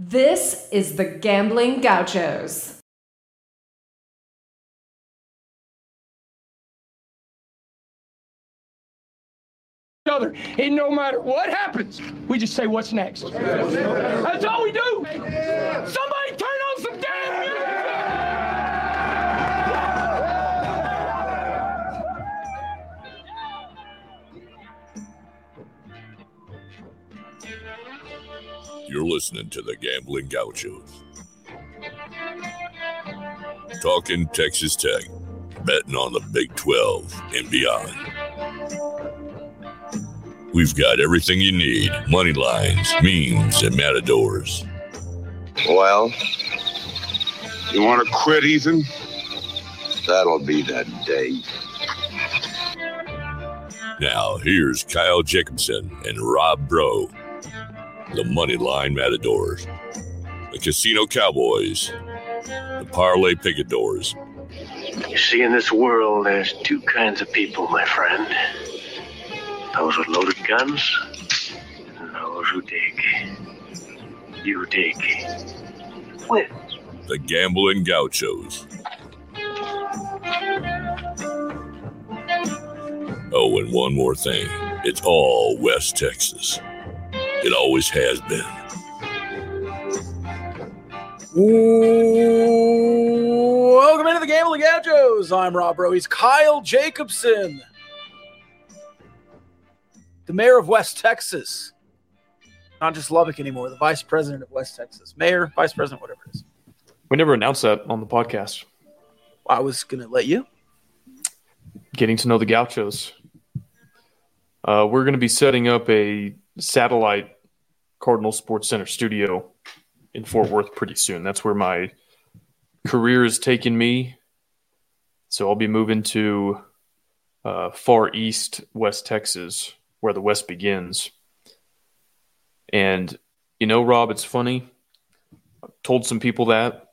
This is the Gambling Gauchos. other. And no matter what happens, we just say what's next. That's all we do. Somebody You're listening to the Gambling Gauchos. Talking Texas Tech, betting on the Big 12 and beyond. We've got everything you need money lines, memes, and matadors. Well, You want to quit, Ethan? that'll be the day. Now, here's Kyle Jacobson and Rob Bro, the money line matadors, the casino cowboys, the parlay picadors, You see, in this world, there's two kinds of people, my friend. Those with loaded guns, and those who dig. You dig. Wait, the gambling gauchos. Oh, and one more thing. It's all West Texas. It always has been. Welcome into the Gambling Gauchos. I'm Rob Rowe. He's Kyle Jacobson, the mayor of West Texas. Not just Lubbock anymore, the vice president of West Texas. Mayor, vice president, whatever it is. We never announced that on the podcast. I was going to let you. Getting to know the Gauchos. Uh, we're going to be setting up a satellite Cardinal Sports Center studio in Fort Worth pretty soon. That's where my career has taken me. So I'll be moving to uh, far east West Texas, where the West begins. And you know, Rob, it's funny. I told some people that,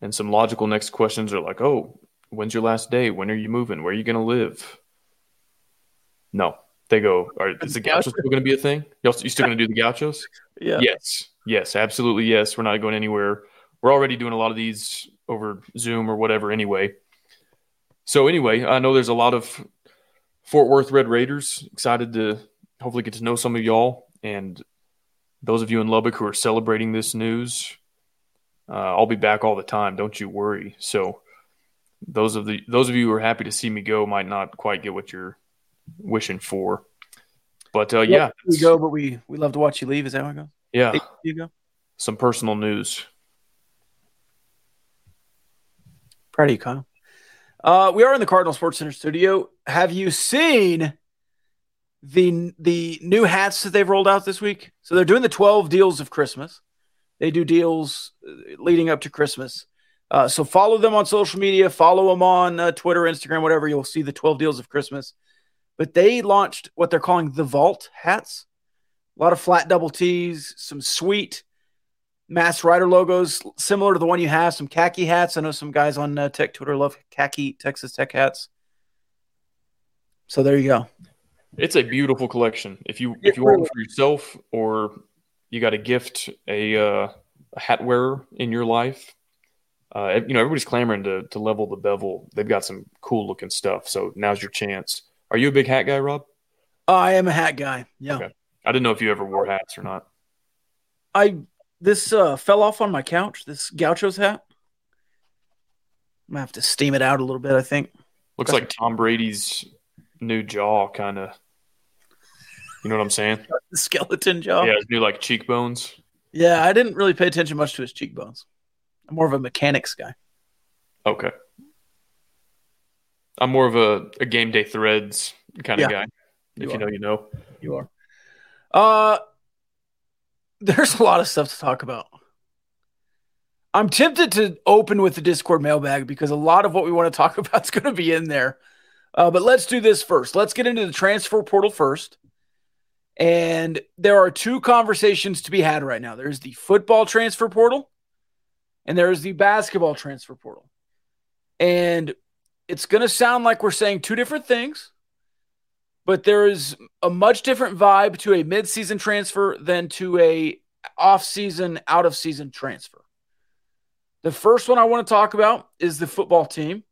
and some logical next questions are like, "Oh, when's your last day? When are you moving? Where are you going to live?" No, they go. Are, is the Gauchos still going to be a thing? You you still going to do the Gauchos? Yeah. Yes, yes, absolutely, yes. We're not going anywhere. We're already doing a lot of these over Zoom or whatever, anyway. So anyway, I know there's a lot of Fort Worth Red Raiders. Excited to hopefully get to know some of y'all and those of you in Lubbock who are celebrating this news. Uh, I'll be back all the time. Don't you worry. So those of the those of you who are happy to see me go might not quite get what you're wishing for. But uh, yeah, we go, but we we love to watch you leave. Is that how it goes? yeah, you go. some personal news. Proud of you, Kyle. Uh, we are in the Cardinal Sports Center studio. Have you seen the the new hats that they've rolled out this week? So they're doing the 12 deals of Christmas. They do deals uh, leading up to Christmas. Uh, so follow them on social media, follow them on uh, Twitter, Instagram, whatever. You'll see the 12 deals of Christmas. But they launched what they're calling the Vault hats. A lot of flat double T's, some sweet Masked Rider logos, similar to the one you have. Some khaki hats. I know some guys on uh, Tech Twitter love khaki Texas Tech hats. So there you go. It's a beautiful collection. If you if you want for yourself or you got a gift a uh, a hat wearer in your life, uh, you know everybody's clamoring to to level the bevel. They've got some cool looking stuff. So now's your chance. Are you a big hat guy, Rob? I am a hat guy. Yeah. Okay. I didn't know if you ever wore hats or not. I this uh, fell off on my couch. This Gauchos hat. I'm gonna have to steam it out a little bit. I think. Looks like Tom Brady's new jaw, kind of. You know what I'm saying? Skeleton jaw. Yeah, his new like cheekbones. Yeah, I didn't really pay attention much to his cheekbones. I'm more of a mechanics guy. Okay. I'm more of a, a game day threads kind of Yeah. guy. You if you know, you know. You are. Uh there's a lot of stuff to talk about. I'm tempted to open with the Discord mailbag because a lot of what we want to talk about is going to be in there. Uh, but let's do this first. Let's get into the transfer portal first. And there are two conversations to be had right now. There's the football transfer portal, and there's the basketball transfer portal. And it's going to sound like we're saying two different things but there is a much different vibe to a midseason transfer than to a off-season, out-of-season transfer. The first one I want to talk about is the football team.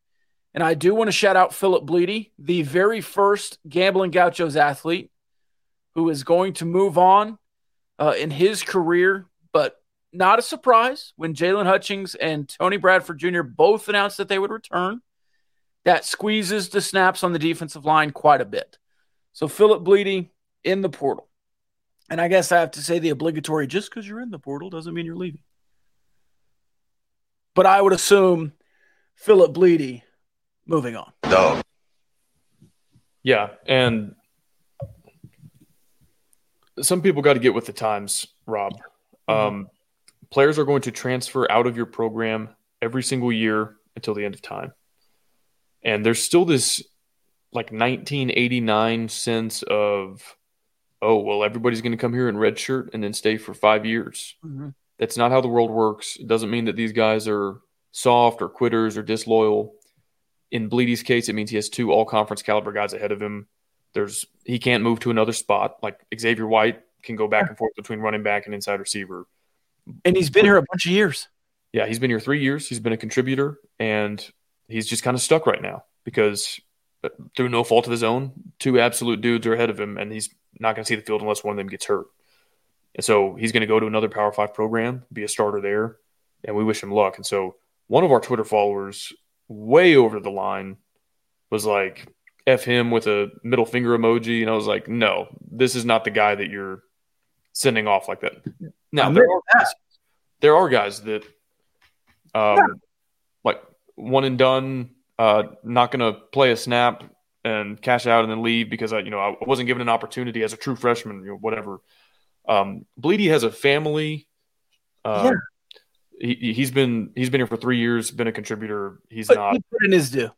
And I do want to shout out Philip Blidi, the very first Gambling Gauchos athlete who is going to move on uh, in his career, but not a surprise when Jaylon Hutchings and Tony Bradford Jr. both announced that they would return. That squeezes the snaps on the defensive line quite a bit. So Philip Blidi in the portal. And I guess I have to say the obligatory just because you're in the portal doesn't mean you're leaving. But I would assume Philip Blidi moving on. Dog. Yeah, and some people got to get with the times, Rob. Um, players are going to transfer out of your program every single year until the end of time. And there's still this like 1989 sense of, oh, well, everybody's going to come here in red shirt and then stay for five years. Mhm. That's not how the world works. It doesn't mean that these guys are soft or quitters or disloyal. In Blidi's case, it means he has two all conference caliber guys ahead of him. There's he can't move to another spot. Like Xavier White can go back and forth between running back and inside receiver. And he's been here a bunch of years. Yeah, he's been here three years. He's been a contributor, and he's just kind of stuck right now because uh, through no fault of his own, two absolute dudes are ahead of him, and he's not going to see the field unless one of them gets hurt. And so he's going to go to another Power Five program, be a starter there, and we wish him luck. And so one of our Twitter followers, way over the line, was like, "F him" with a middle finger emoji, and I was like, "No, this is not the guy that you're sending off like that." Now there are guys, there are guys that, um, like one and done, uh, not going to play a snap and cash out and then leave because I, you know, I wasn't given an opportunity as a true freshman, you know, whatever. Um, Blidi has a family. Uh, he, he's been he's been here for three years, been a contributor. He's But not in his due.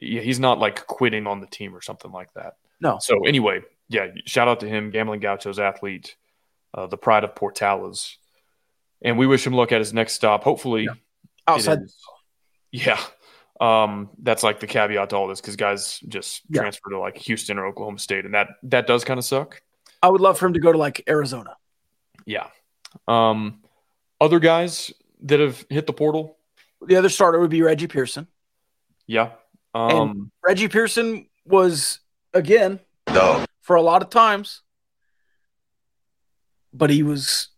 yeah, he's not like quitting on the team or something like that. No. So anyway, yeah, shout out to him, Gambling Gauchos athlete, uh, the pride of Portales, and we wish him luck at his next stop. Hopefully, it Outside. Is- Yeah. Um, that's like the caveat to all this because guys just Yeah. transfer to like Houston or Oklahoma State, and that that does kind of suck. I would love for him to go to like Arizona. Yeah. Um, other guys that have hit the portal, The other starter would be Reggie Pearson. yeah. Um, Reggie Pearson was again Dog. for a lot of times, but he was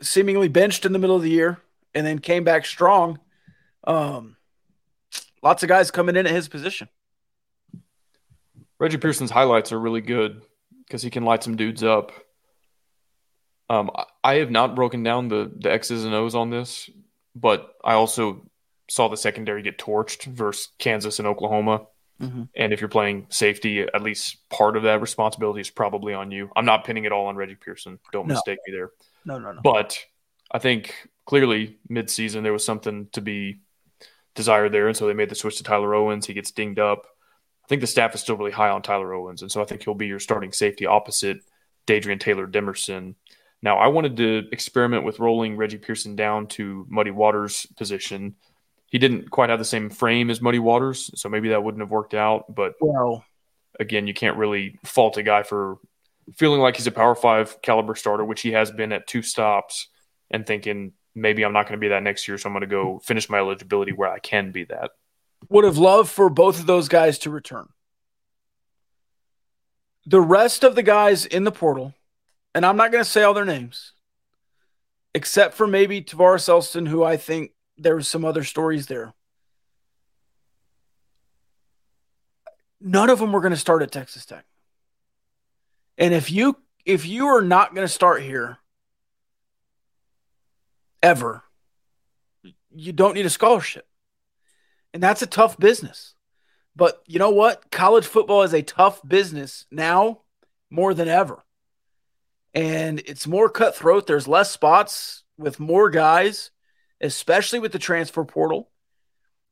seemingly benched in the middle of the year and then came back strong. Um, lots of guys coming in at his position. Reggie Pearson's highlights are really good because he can light some dudes up. Um, I- have not broken down the the X's and O's on this, but I also saw the secondary get torched versus Kansas and Oklahoma. Mhm. And if you're playing safety, at least part of that responsibility is probably on you. I'm not pinning it all on Reggie Pearson. Don't No. mistake me there. No, no, no. But I think clearly midseason there was something to be desired there, and so they made the switch to Tyler Owens. He gets dinged up. I think the staff is still really high on Tyler Owens, and so I think he'll be your starting safety opposite Dadrian Taylor Demerson. Now, I wanted to experiment with rolling Reggie Pearson down to Muddy Waters' position. He didn't quite have the same frame as Muddy Waters, so maybe that wouldn't have worked out. But Well, again, you can't really fault a guy for feeling like he's a Power Five caliber starter, which he has been at two stops, and thinking maybe I'm not going to be that next year, so I'm going to go finish my eligibility where I can be that. would have loved for both of those guys to return. The rest of the guys in the portal, and I'm not going to say all their names, except for maybe Tavares Elston, who I think there's some other stories there. None of them were going to start at Texas Tech. And if you if you are not going to start here ever, you don't need a scholarship. And that's a tough business. But you know what? College football is a tough business now more than ever. And it's more cutthroat. There's less spots with more guys, especially with the transfer portal.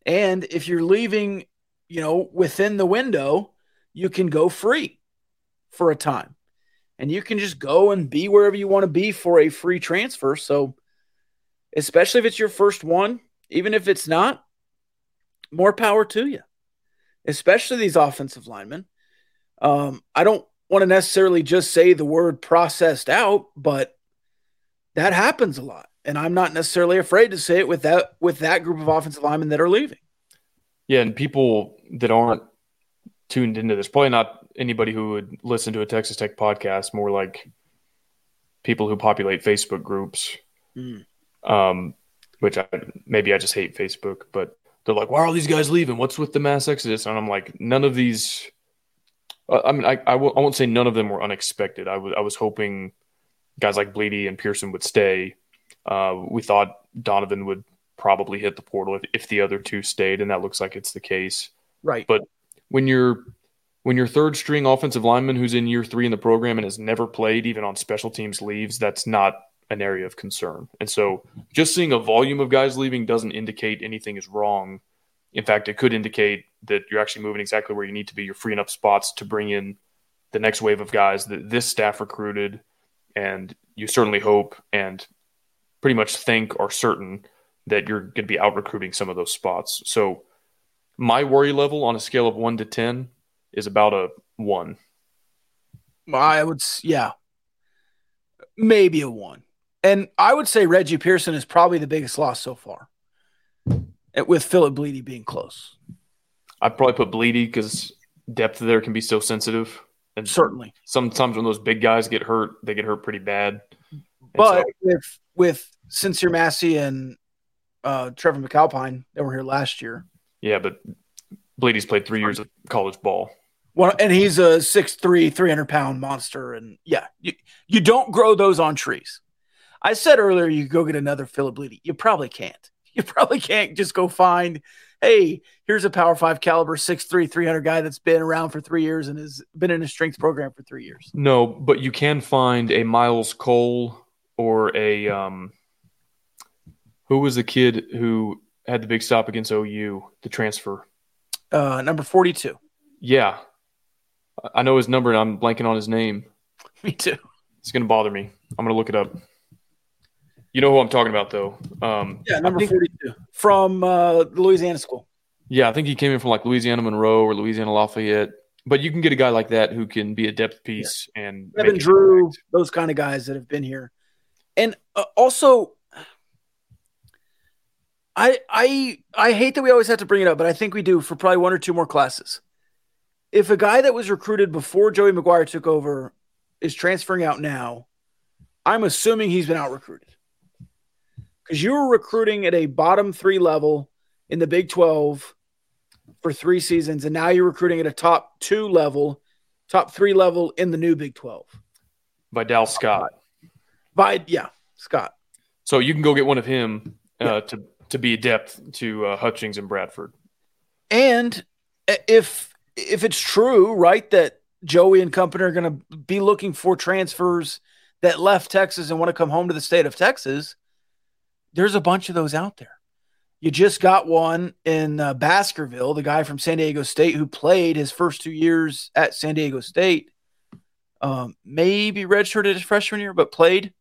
And if you're leaving, you know, within the window, you can go free for a time. And you can just go and be wherever you want to be for a free transfer. So, especially if it's your first one, even if it's not, more power to you, especially these offensive linemen. Um, I don't want to necessarily just say the word processed out, but that happens a lot. And I'm not necessarily afraid to say it with that with that group of offensive linemen that are leaving. Yeah, and people that aren't tuned into this, probably not anybody who would listen to a Texas Tech podcast, more like people who populate Facebook groups. Mm. Um, which I maybe I just hate Facebook, but they're like, why are all these guys leaving? What's with the mass exodus? And I'm like, none of these. Uh, I mean, I I w- I won't say none of them were unexpected. I, w- I was hoping guys like Blidi and Pearson would stay. Uh, we thought Donovan would probably hit the portal if, if the other two stayed, and that looks like it's the case. Right. But when you're when your third string offensive lineman who's in year three in the program and has never played even on special teams leaves, that's not an area of concern. And so just seeing a volume of guys leaving doesn't indicate anything is wrong. In fact, it could indicate that you're actually moving exactly where you need to be. You're freeing up spots to bring in the next wave of guys that this staff recruited. And you certainly hope and pretty much think are certain that you're going to be out recruiting some of those spots. So my worry level on a scale of one to 10 is about a one. I would, yeah, maybe a one. And I would say Reggie Pearson is probably the biggest loss so far, with Philip Blidi being close. I'd probably put Blidi because depth there can be so sensitive. And Certainly. Sometimes when those big guys get hurt, they get hurt pretty bad. And But so- with with Sincere Massey and uh, Trevor McAlpine that were here last year, yeah, but Blidi's played three years of college ball. Well, and he's a 6'3", 300 pound monster. And yeah, you, you don't grow those on trees. I said earlier, you go get another Philip Blidi. You probably can't. You probably can't just go find, hey, here's a Power Five caliber 6'3", 300 guy that's been around for three years and has been in a strength program for three years. No, but you can find a Myles Cole or a um, who was the kid who had the big stop against OU, the transfer. Uh, number 42. Yeah, I know his number, and I'm blanking on his name. Me too. It's gonna bother me. I'm gonna look it up. You know who I'm talking about, though. Um, Yeah, number think- 42 from uh, Louisiana school. Yeah, I think he came in from like Louisiana Monroe or Louisiana Lafayette. But you can get a guy like that who can be a depth piece and Evan Drew, impact. those kind of guys that have been here, and uh, also, I I I hate that we always have to bring it up, but I think we do for probably one or two more classes. If a guy that was recruited before Joey McGuire took over is transferring out now, I'm assuming he's been out recruited because you were recruiting at a bottom three level in the Big Twelve for three seasons, and now you're recruiting at a top two level, top three level in the new Big Twelve. by Dal Scott. By yeah, Scott. So you can go get one of him uh, to to be a depth to uh, Hutchings and Bradford. And if if it's true, right, that Joey and company are going to be looking for transfers that left Texas and want to come home to the state of Texas, there's a bunch of those out there. You just got one in uh, Baskerville, the guy from San Diego State who played his first two years at San Diego State. Um, maybe redshirted his freshman year, but played.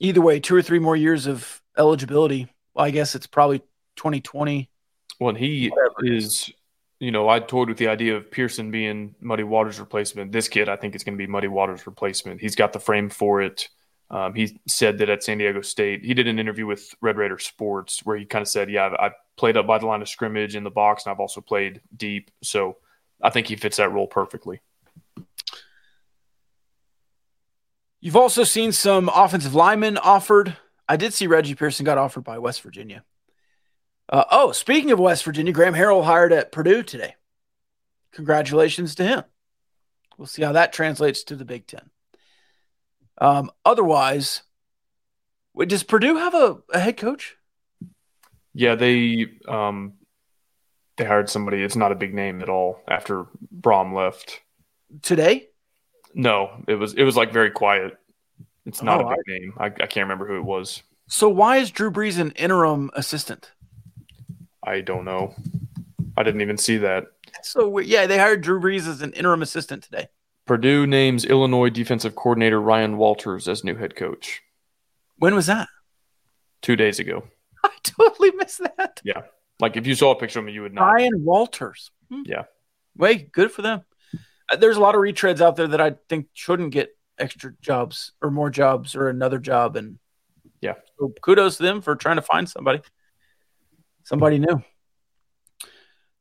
Either way, two or three more years of eligibility. Well, I guess it's probably 2020. Well, he is, you know, I toyed with the idea of Pearson being Muddy Waters' replacement. This kid, I think, is going to be Muddy Waters' replacement. He's got the frame for it. Um, he said that at San Diego State, he did an interview with Red Raider Sports where he kind of said, "Yeah, I've, I've played up by the line of scrimmage in the box, and I've also played deep." So I think he fits that role perfectly. You've also seen some offensive linemen offered. I did see Reggie Pearson got offered by West Virginia. Uh, oh, speaking of West Virginia, Graham Harrell hired at Purdue today. Congratulations to him. We'll see how that translates to the Big Ten. Um, otherwise, wait, does Purdue have a, a head coach? Yeah, they um, they hired somebody. It's not a big name at all after Brohm left. Today? No, it was it was like very quiet. It's not Oh, a big name. I, I can't remember who it was. So why is Drew Brees an interim assistant? I don't know. I didn't even see that. So yeah, they hired Drew Brees as an interim assistant today. Purdue names Illinois defensive coordinator Ryan Walters as new head coach When was that? two days ago. I totally missed that. Yeah, like if you saw a picture of him, you would know. Ryan Walters. Hmm. Yeah. Wait, good for them. Uh, There's a lot of retreads out there that I think shouldn't get extra jobs or more jobs or another job. And Yeah. so kudos to them for trying to find somebody, somebody new.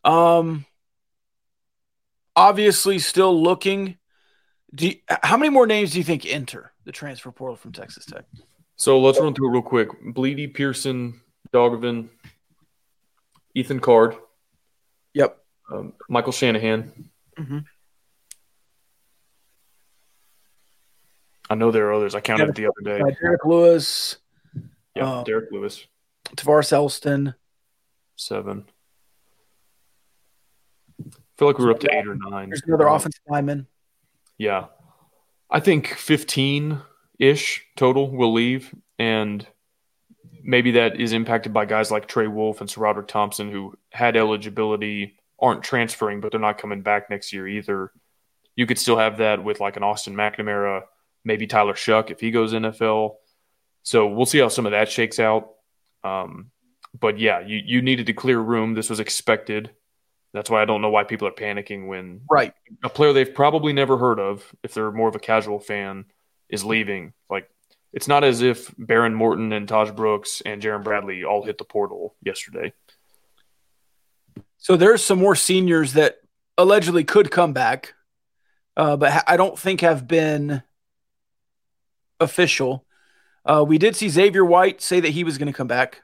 Um, obviously still looking. Do you, how many more names do you think enter the transfer portal from Texas Tech? So let's run through it real quick. Blidi, Pearson, Donovan, Ethan Card, Yep. um, Michael Shanahan. Mhm. I know there are others. I counted it the other day. Uh, Derek Lewis, Yeah, uh, Derek Lewis, Tavares Elston. seven. I feel like we were up to eight or nine. There's another Um, offensive lineman. Yeah. I think 15 ish total will leave. And maybe that is impacted by guys like Trey Wolff and SaRodorick Thompson who had eligibility, aren't transferring, but they're not coming back next year either. You could still have that with like an Austin McNamara, maybe Tyler Shough if he goes NFL. So we'll see how some of that shakes out. Um, but yeah, you, you needed to clear room. This was expected. That's why I don't know why people are panicking when Right. a player they've probably never heard of, if they're more of a casual fan, is leaving. Like it's not as if Behren Morton and Tahj Brooks and Jerand Bradley all hit the portal yesterday. So there's some more seniors that allegedly could come back, uh, but I don't think have been official. Uh, we did see Xavier White say that he was going to come back.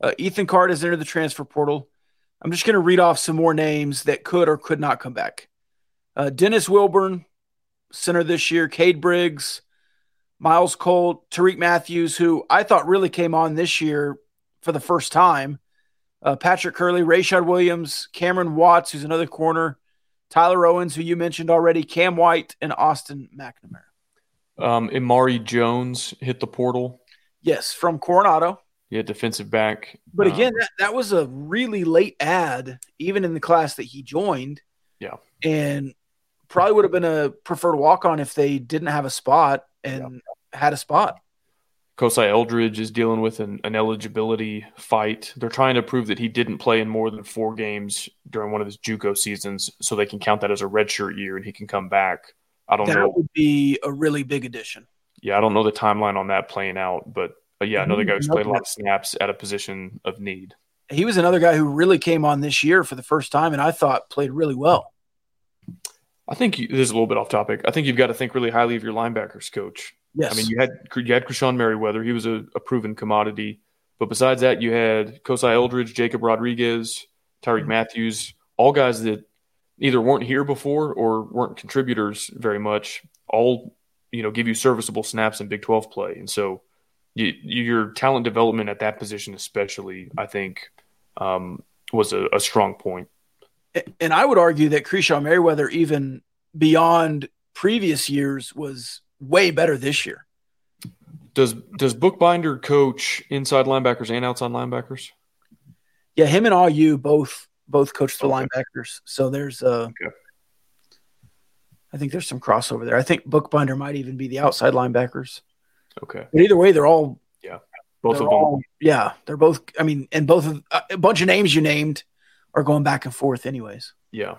Uh, Ethan Card has entered the transfer portal. I'm just going to read off some more names that could or could not come back. Uh, Dennis Wilburn, center this year. Cade Briggs, Myles Cole, Tyrique Matthews, who I thought really came on this year for the first time. Uh, Patrick Curley, Rayshad Williams, Cameron Watts, who's another corner, Tyler Owens, who you mentioned already, Cam White, and Austin McNamara. Um, Imari Jones hit the portal. Yes, from Coronado. Yeah, defensive back. But Um, again, that, that was a really late ad, even in the class that he joined. Yeah. And probably would have been a preferred walk on if they didn't have a spot and had a spot. Kosai Eldridge is dealing with an, an eligibility fight. They're trying to prove that he didn't play in more than four games during one of his JUCO seasons, so they can count that as a redshirt year and he can come back. I don't That know. That would be a really big addition. Yeah, I don't know the timeline on that playing out, but uh, yeah, another guy who's played a lot of snaps at a position of need. He was another guy who really came on this year for the first time and I thought played really well. I think you, this is a little bit off topic. I think you've got to think really highly of your linebackers coach. Yes. I mean, you had you had Krishon Merriweather. He was a, a proven commodity. But besides that, you had Kosai Eldridge, Jacob Rodriguez, Tyrique Matthews, all guys that either weren't here before or weren't contributors very much. All you know, give you serviceable snaps in Big Twelve play, and so you, your talent development at that position, especially, I think, um, was a, a strong point. and I would argue that Krishon Merriweather, even beyond previous years, was way better this year. Does does Bookbinder coach inside linebackers and outside linebackers? Yeah, him and all you both both coach the Okay. linebackers. So there's uh Okay. I think there's some crossover there. I think Bookbinder might even be the outside linebackers. Okay, But either way, they're all yeah, both of them. all- yeah, they're both. I mean, and both of uh, a bunch of names you named are going back and forth, anyways. Yeah.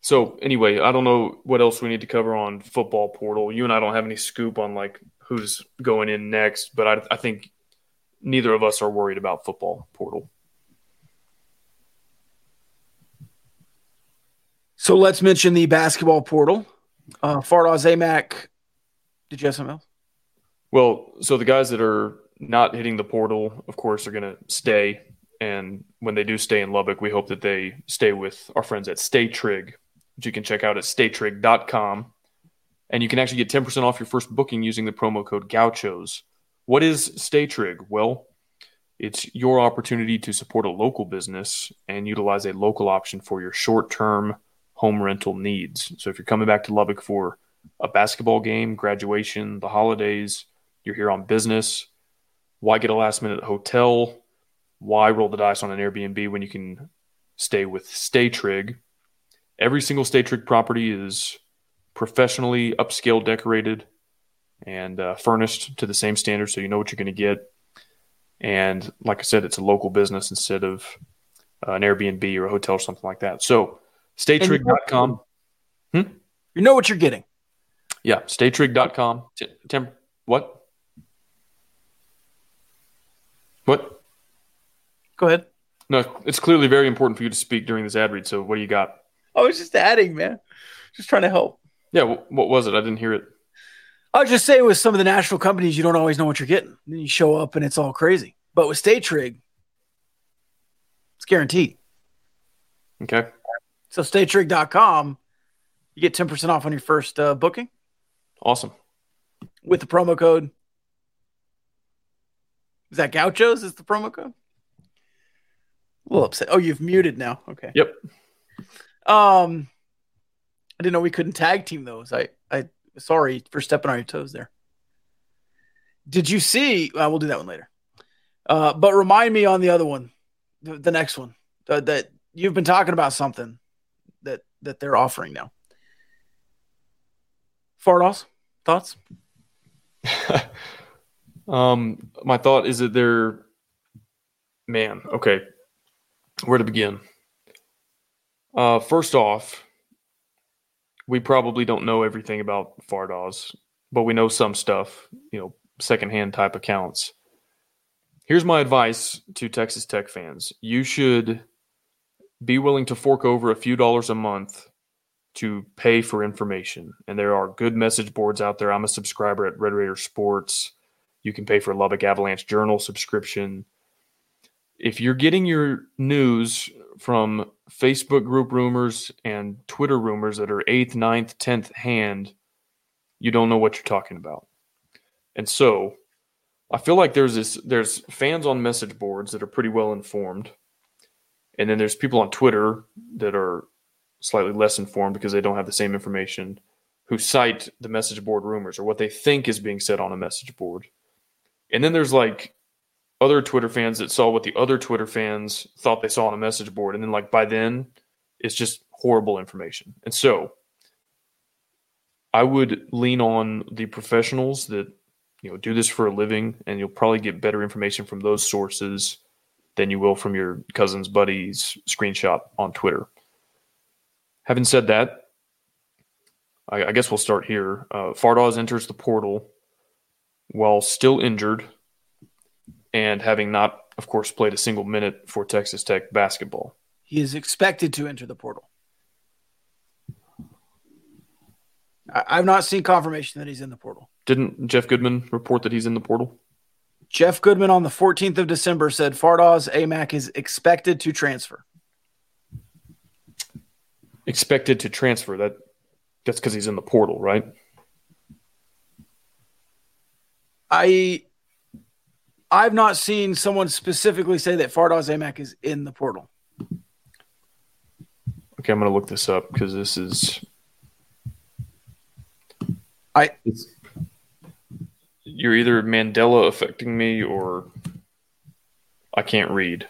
So anyway, I don't know what else we need to cover on football portal. You and I don't have any scoop on like who's going in next, but I, I think neither of us are worried about football portal. So let's mention the basketball portal. Uh, Fardaws Aimaq. Did you have something else? Well, so the guys that are not hitting the portal, of course, are going to stay. And when they do stay in Lubbock, we hope that they stay with our friends at Stay Trig, which you can check out at staytrig.com. And you can actually get 10% off your first booking using the promo code Gauchos. What is Stay Trig? Well, it's your opportunity to support a local business and utilize a local option for your short term home rental needs. So if you're coming back to Lubbock for a basketball game, graduation, the holidays, you're here on business. Why get a last minute hotel? Why roll the dice on an Airbnb when you can stay with StayTrig? Every single StayTrig property is professionally upscale decorated and uh, furnished to the same standard, so you know what you're going to get. And like I said, it's a local business instead of uh, an Airbnb or a hotel or something like that. So, staytrig.com. You know what you're getting. Yeah, staytrig.com. T- Tim, what? What? Go ahead. No, it's clearly very important for you to speak during this ad read. So, what do you got? I was just adding, man. Just trying to help. Yeah, wh- what was it? I didn't hear it. I was just saying with some of the national companies, you don't always know what you're getting. Then you show up and it's all crazy. But with Stay Trig, it's guaranteed. Okay. So staytrig.com, you get 10% off on your first uh, booking Awesome. with the promo code. Is that Gauchos? Is the promo code? A little upset. Oh, you've muted now. Okay. Yep. Um, I didn't know we couldn't tag team those. I, I, sorry for stepping on your toes there. Did you see? Uh, we'll do that one later. Uh, but remind me on the other one, the, the next one, uh, that you've been talking about something that that they're offering now. Fardaws, thoughts? Um, my thought is that they're, man, okay, where to begin? Uh, first off, we probably don't know everything about Fardaws, but we know some stuff, you know, secondhand type accounts. Here's my advice to Texas Tech fans you should be willing to fork over a few dollars a month to pay for information. And there are good message boards out there. I'm a subscriber at Red Raider Sports. You can pay for a Lubbock Avalanche Journal subscription. If you're getting your news from Facebook group rumors and Twitter rumors that are eighth, ninth, tenth hand, you don't know what you're talking about. And so I feel like there's this there's fans on message boards that are pretty well informed. And then there's people on Twitter that are slightly less informed because they don't have the same information who cite the message board rumors or what they think is being said on a message board. And then there's like other Twitter fans that saw what the other Twitter fans thought they saw on a message board. And then, like, by then, it's just horrible information. And so I would lean on the professionals that, you know, do this for a living, and you'll probably get better information from those sources than you will from your cousin's buddy's screenshot on Twitter. Having said that, I, I guess we'll start here. Uh, enters the portal while still injured and having not, of course, played a single minute for Texas Tech basketball. He is expected to enter the portal. I, I've not seen confirmation that he's in the portal. Didn't Jeff Goodman report that he's in the portal? Jeff Goodman on the 14th of December said Fardaws Aimaq is expected to transfer. Expected to transfer. That that's because he's in the portal, right? I I've not seen someone specifically say that Fardaws Aimaq is in the portal. Okay, I'm going to look this up because this is I it's you're either Mandela affecting me or I can't read.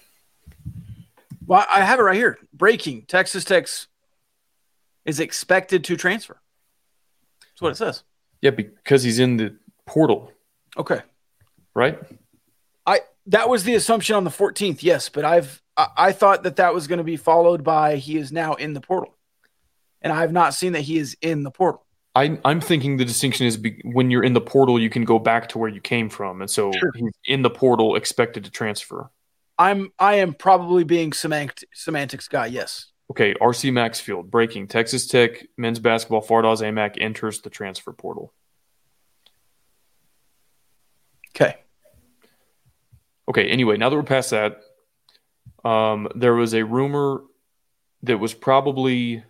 well, I have it right here. Breaking Texas Tech's is expected to transfer. That's what it says. Yeah, because he's in the portal, Okay. right? I that was the assumption on the 14th, yes, but I've I, I thought that that was going to be followed by he is now in the portal, and I have not seen that he is in the portal. I, I'm thinking the distinction is be, when you're in the portal, you can go back to where you came from, and so Sure. he's in the portal, expected to transfer. I'm I am probably being semant- semantics guy. Yes. Okay, RC Maxfield breaking Texas Tech men's basketball Fardaws Aimaq enters the transfer portal. Okay. Okay, anyway, now that we're past that, um, there was a rumor that was probably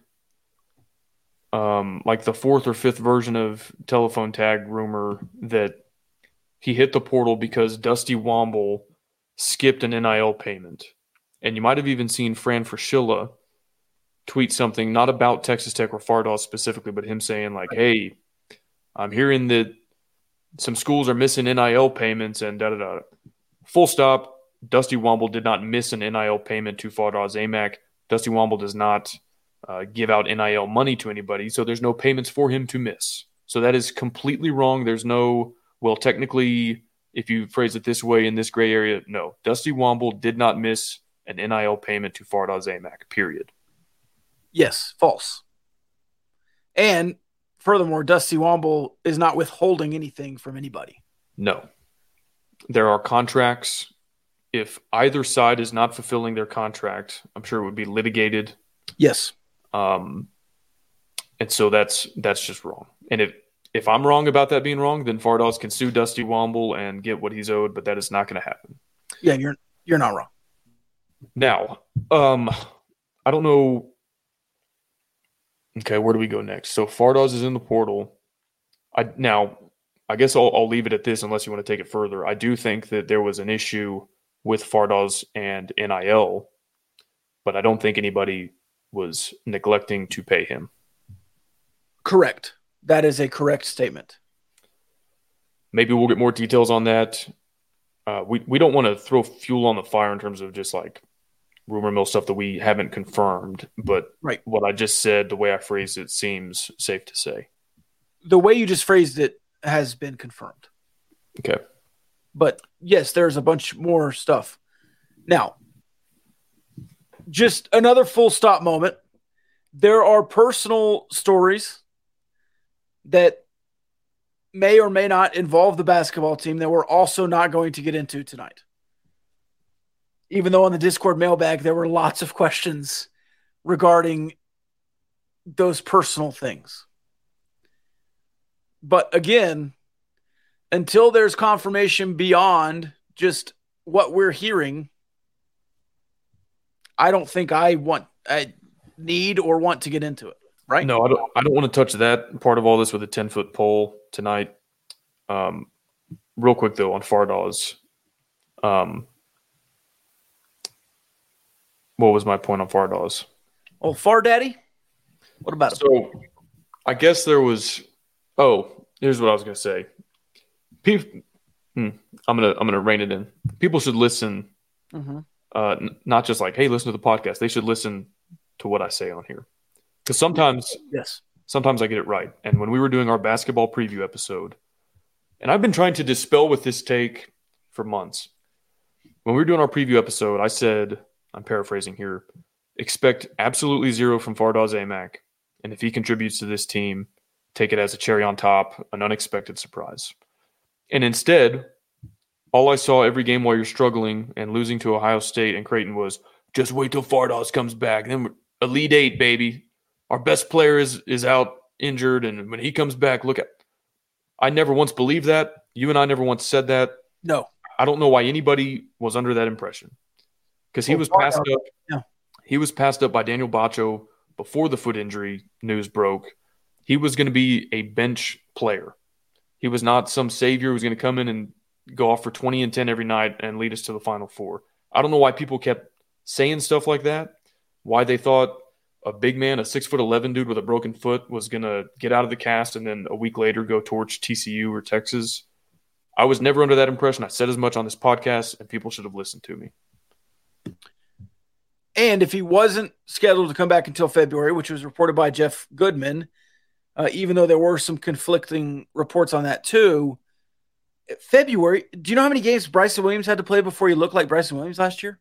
um, like the fourth or fifth version of telephone tag rumor that he hit the portal because Dusty Womble skipped an NIL payment. And you might have even seen Fran Fraschilla tweet something, not about Texas Tech or Fardaws specifically, but him saying, like, hey, I'm hearing that some schools are missing NIL payments and da da da. Full stop. Dusty Womble did not miss an NIL payment to Fardaws Aimaq. Dusty Womble does not uh, give out NIL money to anybody, so there's no payments for him to miss. So that is completely wrong. There's no, well, technically, if you phrase it this way in this gray area, no. Dusty Womble did not miss an NIL payment to Fardaws Aimaq, period. Yes. False. And furthermore, Dusty Womble is not withholding anything from anybody. No. There are contracts. If either side is not fulfilling their contract, I'm sure it would be litigated. Yes. Um, and so that's that's just wrong. And if if I'm wrong about that being wrong, then Fardaws can sue Dusty Womble and get what he's owed, but that is not going to happen. Yeah, you're you're not wrong. Now, um, I don't know. Okay, where do we go next? So Fardaws is in the portal. I now, I guess I'll, I'll leave it at this unless you want to take it further. I do think that there was an issue with Fardaws and NIL, but I don't think anybody was neglecting to pay him. Correct. That is a correct statement. Maybe we'll get more details on that. Uh, we we don't want to throw fuel on the fire in terms of just like rumor mill stuff that we haven't confirmed. But Right. what I just said, the way I phrased it, seems safe to say. The way you just phrased it has been confirmed. Okay. But yes, there's a bunch more stuff. Now, just another full stop moment. There are personal stories that may or may not involve the basketball team that we're also not going to get into tonight. Even though on the Discord mailbag, there were lots of questions regarding those personal things. But again, until there's confirmation beyond just what we're hearing, I don't think I want, I need or want to get into it. Right? No, I don't. I don't want to touch that part of all this with a ten foot pole tonight. Um, real quick though on Fardaws. Um, what was my point on Fardaws? Oh, Far Daddy? What about him? So, I guess there was. Oh, here's what I was going to say. People, hmm, I'm gonna I'm gonna rein it in. People should listen, Mhm. uh, n- not just like, hey, listen to the podcast. They should listen to what I say on here, because sometimes Yes. sometimes I get it right. And when we were doing our basketball preview episode, and I've been trying to dispel with this take for months. When we were doing our preview episode, I said, I'm paraphrasing here, expect absolutely zero from Fardaws Aimaq. And if he contributes to this team, take it as a cherry on top, an unexpected surprise. And instead, all I saw every game while you're struggling and losing to Ohio State and Creighton was just wait till Fardaws comes back. Then Elite Eight, baby our best player is is out injured and when he comes back look at i never once believed that you and i never once said that No. i don't know why anybody was under that impression because he Well, was passed up yeah. he was passed up by daniel batcho before the foot injury news broke he was going to be a bench player he was not some savior who was going to come in and go off for 20 and 10 every night and lead us to the final four i don't know why people kept saying stuff like that why they thought a big man, a six foot eleven dude with a broken foot, was gonna get out of the cast and then a week later go torch TCU or Texas. I was never under that impression. I said as much on this podcast, and people should have listened to me. And if he wasn't scheduled to come back until February, which was reported by Jeff Goodman, uh, even though there were some conflicting reports on that too, February. Do you know how many games Bryson Williams had to play before he looked like Bryson Williams last year?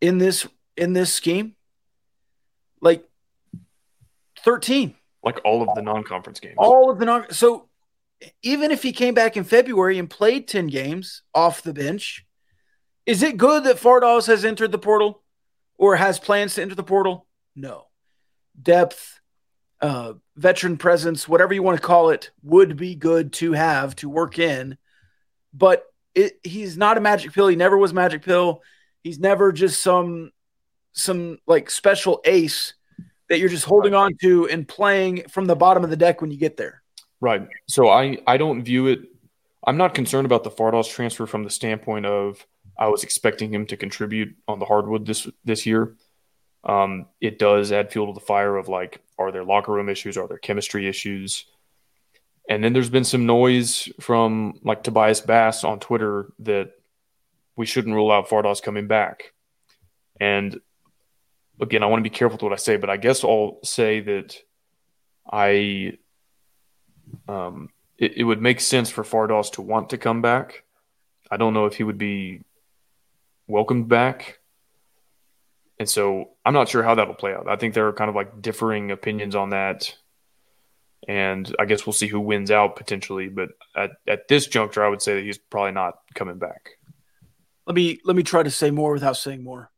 In this in this scheme, like thirteen. Like all of the non-conference games. All of the non. So even if he came back in February and played ten games off the bench, is it good that Fardaws has entered the portal or has plans to enter the portal? No. Depth, uh, veteran presence, whatever you want to call it, would be good to have to work in. But it, he's not a magic pill. He never was magic pill. He's never just some some like special ace that you're just holding on to and playing from the bottom of the deck when you get there. Right. So I I don't view it. I'm not concerned about the Fardaws transfer from the standpoint of I was expecting him to contribute on the hardwood this this year. Um, it does add fuel to the fire of like, are there locker room issues? Are there chemistry issues? And then there's been some noise from like Tobias Bass on Twitter that we shouldn't rule out Fardaws coming back. And again, I want to be careful with what I say, but I guess I'll say that I um, it, it would make sense for Fardaws to want to come back. I don't know if he would be welcomed back. And so I'm not sure how that'll play out. I think there are kind of like differing opinions on that. and I guess we'll see who wins out potentially. But at, at this juncture, I would say that he's probably not coming back. Let me let me try to say more without saying more.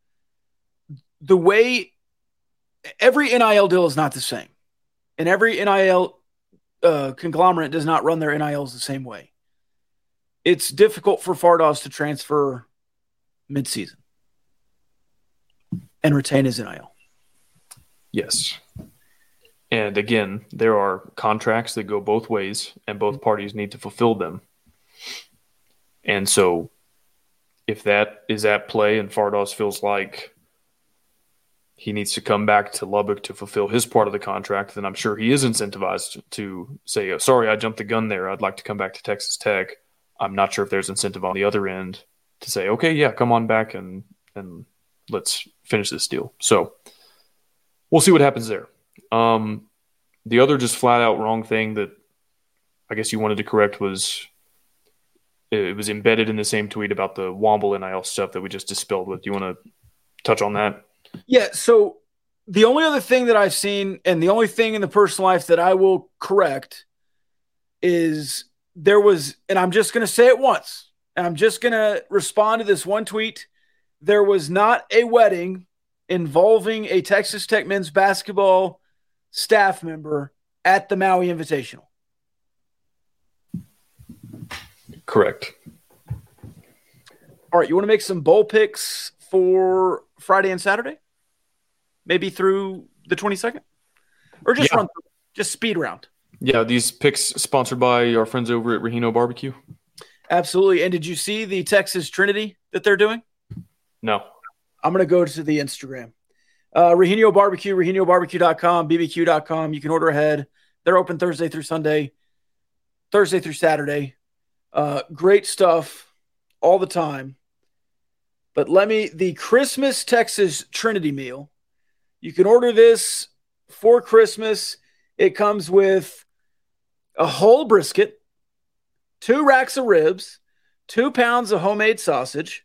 The way every NIL deal is not the same, and every NIL uh, conglomerate does not run their NILs the same way. It's difficult for Fardaws to transfer midseason and retain his NIL. Yes. And again, there are contracts that go both ways, and both parties need to fulfill them. And so, if that is at play and Fardaws feels like he needs to come back to Lubbock to fulfill his part of the contract, then I'm sure he is incentivized to say, oh, sorry, I jumped the gun there. I'd like to come back to Texas Tech. I'm not sure if there's incentive on the other end to say, okay, yeah, come on back and and let's finish this deal. So we'll see what happens there. Um, the other just flat out wrong thing that I guess you wanted to correct was it was embedded in the same tweet about the Womble NIL stuff that we just dispelled with. Do you want to touch on that? Yeah. So the only other thing that I've seen, and the only thing in the personal life that I will correct is there was, and I'm just going to say it once, and I'm just going to respond to this one tweet. There was not a wedding involving a Texas Tech men's basketball staff member at the Maui Invitational. Correct. All right, you want to make some bowl picks for Friday and Saturday? Maybe through the 22nd? Or just Yeah. run just speed round. Yeah, these picks sponsored by our friends over at Rahino Barbecue. Absolutely. And did you see the Texas Trinity that they're doing? No. I'm going to go to the Instagram. Uh, Regenio Barbecue, RegenioBarbecue.com, BBQ.com. You can order ahead. They're open Thursday through Sunday, Thursday through Saturday. Uh, great stuff all the time. But let me, the Christmas Texas Trinity meal, you can order this for Christmas. It comes with a whole brisket, two racks of ribs, two pounds of homemade sausage,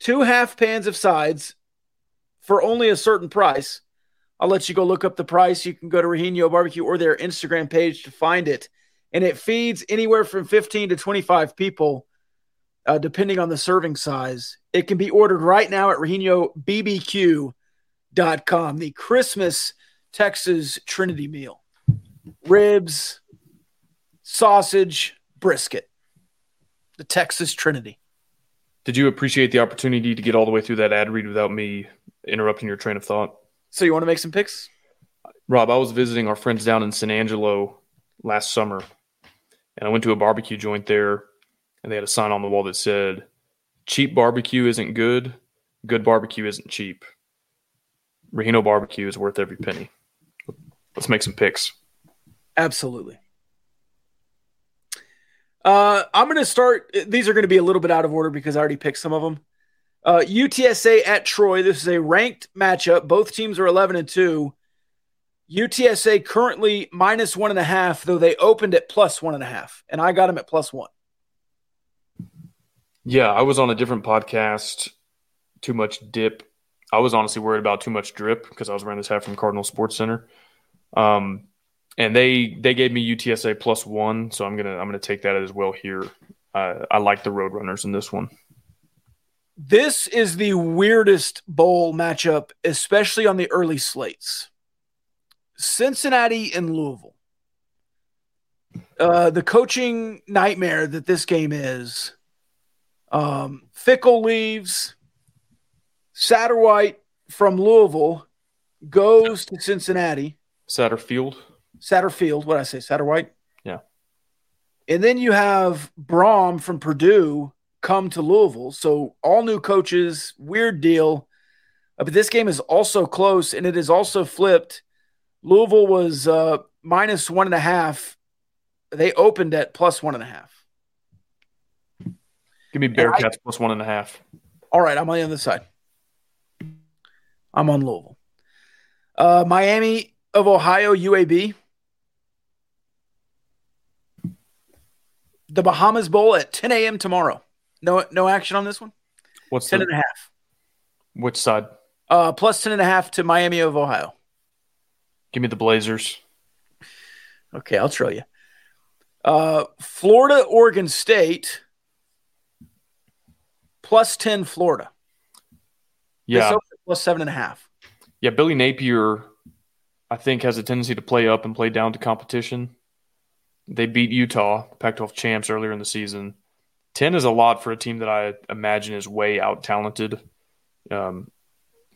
two half pans of sides for only a certain price. I'll let you go look up the price. You can go to Regenio Barbecue or their Instagram page to find it. And it feeds anywhere from 15 to 25 people, uh, depending on the serving size. It can be ordered right now at RegenioBBQ.com. The Christmas Texas Trinity meal ribs, sausage, brisket. The Texas Trinity. Did you appreciate the opportunity to get all the way through that ad read without me interrupting your train of thought? So, you want to make some picks? Rob, I was visiting our friends down in San Angelo last summer, and I went to a barbecue joint there, and they had a sign on the wall that said, Cheap barbecue isn't good, good barbecue isn't cheap. Rahino barbecue is worth every penny. Let's make some picks. Absolutely. Uh, I'm going to start. These are going to be a little bit out of order because I already picked some of them. Uh, UTSA at Troy. This is a ranked matchup. Both teams are 11 and 2. UTSA currently minus one and a half, though they opened at plus one and a half, and I got them at plus one. Yeah, I was on a different podcast, Too Much Dip. I was honestly worried about too much drip because I was wearing this hat from Cardinal Sports Center. Um, and they they gave me UTSA plus one, so I'm gonna I'm gonna take that as well here. Uh, I like the Roadrunners in this one. This is the weirdest bowl matchup, especially on the early slates. Cincinnati and Louisville. Uh, the coaching nightmare that this game is. Um, Fickell leaves. Satterwhite from Louisville goes to Cincinnati. Satterfield. Satterfield, what I say, Satterwhite? Yeah. And then you have Brohm from Purdue come to Louisville. So all new coaches, weird deal. Uh, but this game is also close and it is also flipped. Louisville was uh, minus one and a half. They opened at plus one and a half. Give me Bearcats plus one and a half. All right, I'm on the other side. I'm on Louisville. Uh, Miami of Ohio, UAB. The Bahamas Bowl at 10 a.m. tomorrow. No, no action on this one. What's 10 the, and a half. which side? Uh, plus 10 and a half to Miami of Ohio. Give me the Blazers. Okay, I'll show you. Uh, Florida, Oregon State, plus 10 Florida. Yeah, This opened at plus seven and a half. yeah. Billy Napier, I think, has a tendency to play up and play down to competition. They beat Utah, Pac-12 champs, earlier in the season. Ten is a lot for a team that I imagine is way out talented. Um,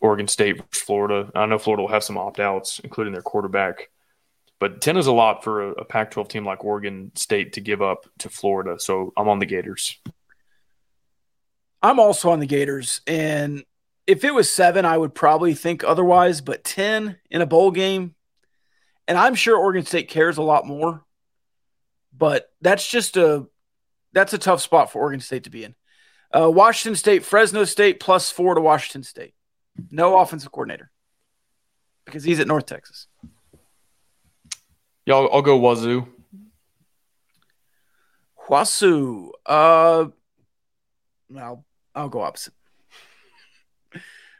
Oregon State versus Florida. I know Florida will have some opt outs, including their quarterback. But 10 is a lot for a, a Pac 12 team like Oregon State to give up to Florida. So I'm on the Gators. I'm also on the Gators. And if it was seven, I would probably think otherwise. But 10 in a bowl game, and I'm sure Oregon State cares a lot more. But that's just a that's a tough spot for Oregon State to be in. Uh, Washington State, Fresno State plus four to Washington State. No offensive coordinator because he's at North Texas. Yeah, I'll, I'll go Wazoo. Huasu. Uh, I'll I'll go opposite.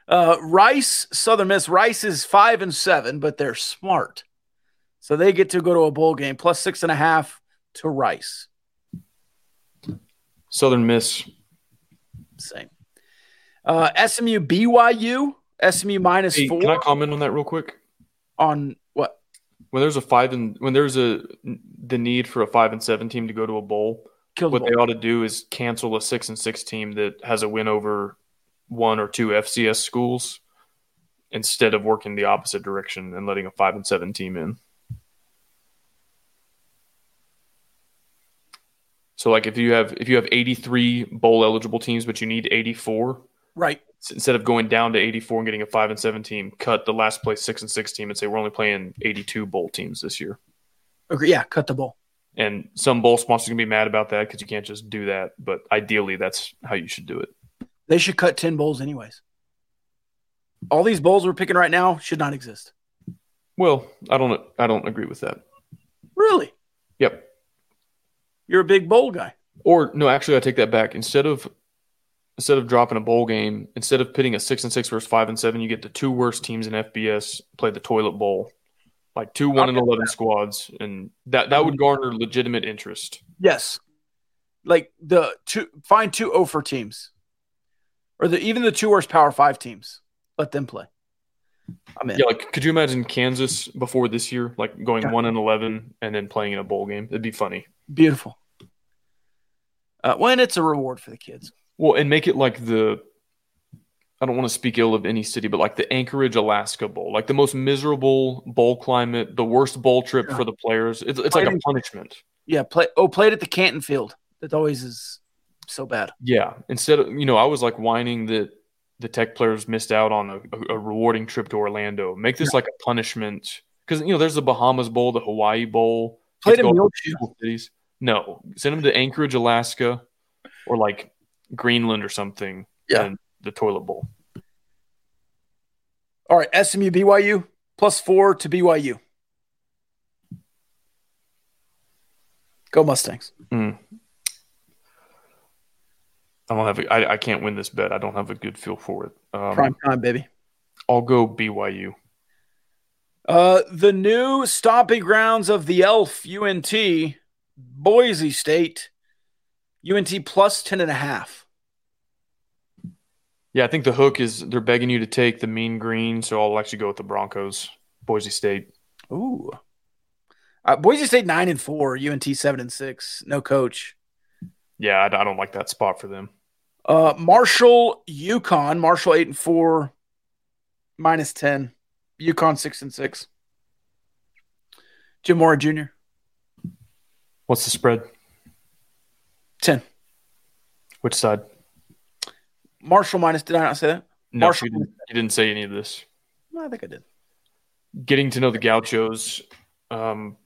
Uh, Rice, Southern Miss. Rice is five and seven, but they're smart, so they get to go to a bowl game plus six and a half to Rice. Southern Miss. Same. Uh, SMU, BYU. SMU minus Hey, four can I comment on that real quick? on what? When there's a five and when there's a the need for a five and seven team to go to a bowl, Kill what bowl. they ought to do is cancel a six and six team that has a win over one or two FCS schools instead of working the opposite direction and letting a five and seven team in. So like if you have if you have 83 bowl eligible teams but you need 84 Right. instead of going down to 84 and getting a 5 and 7 team cut the last place 6 and 6 team and say we're only playing 82 bowl teams this year. Okay. Yeah. Cut the bowl. And some bowl sponsors can be mad about that because you can't just do that. But ideally, that's how you should do it. They should cut ten bowls anyways. All these bowls we're picking right now should not exist. Well, I don't. I don't agree with that. Really? Yep. You're a big bowl guy. Or no, actually, I take that back. Instead of instead of dropping a bowl game, instead of pitting a six and six versus five and seven, you get the two worst teams in FBS play the toilet bowl, like two one and eleven squads, and that that would garner legitimate interest. Yes. Like the two find two oh over teams. Or the even the two worst power five teams. Let them play. I'm in. Yeah, like could you imagine Kansas before this year, like going Yeah. one and eleven and then playing in a bowl game? It'd be funny. Beautiful. Uh, when it's a reward for the kids. Well, and make it like the I don't want to speak ill of any city, but like the Anchorage, Alaska Bowl, like the most miserable bowl climate, the worst bowl trip Yeah. for the players. It's, it's like a punishment. Yeah, play oh, played at the Canton Field. That always is so bad. Yeah. Instead of you know, I was like whining that the tech players missed out on a, a, rewarding trip to Orlando. Make this like a punishment because you know there's the Bahamas Bowl, the Hawaii Bowl. Played Get to in go cool cities. No, send them to Anchorage, Alaska, or like Greenland or something. Yeah. and the toilet bowl. All right, SMU BYU plus four to BYU. Go Mustangs. Mm. I don't have. A, I, I can't win this bet. I don't have a good feel for it. Um, Prime time, baby. I'll go BYU. Uh, the new stomping grounds of the Elf UNT, Boise State, UNT plus 10 and a half. Yeah, I think the hook is they're begging you to take the mean green, so I'll actually go with the Broncos. Boise State. Ooh. Uh, Boise State nine and four, UNT seven and six. No coach. Yeah, I, I don't like that spot for them. Uh, Marshall, UConn, Marshall eight and four, minus ten. UConn six and six. Jim Mora Jr. What's the spread? ten. Which side? Marshall minus. Did I not say that? No, Marshall. you didn't, you didn't say any of this. No, I think I did. Getting to know the Gauchos. Um,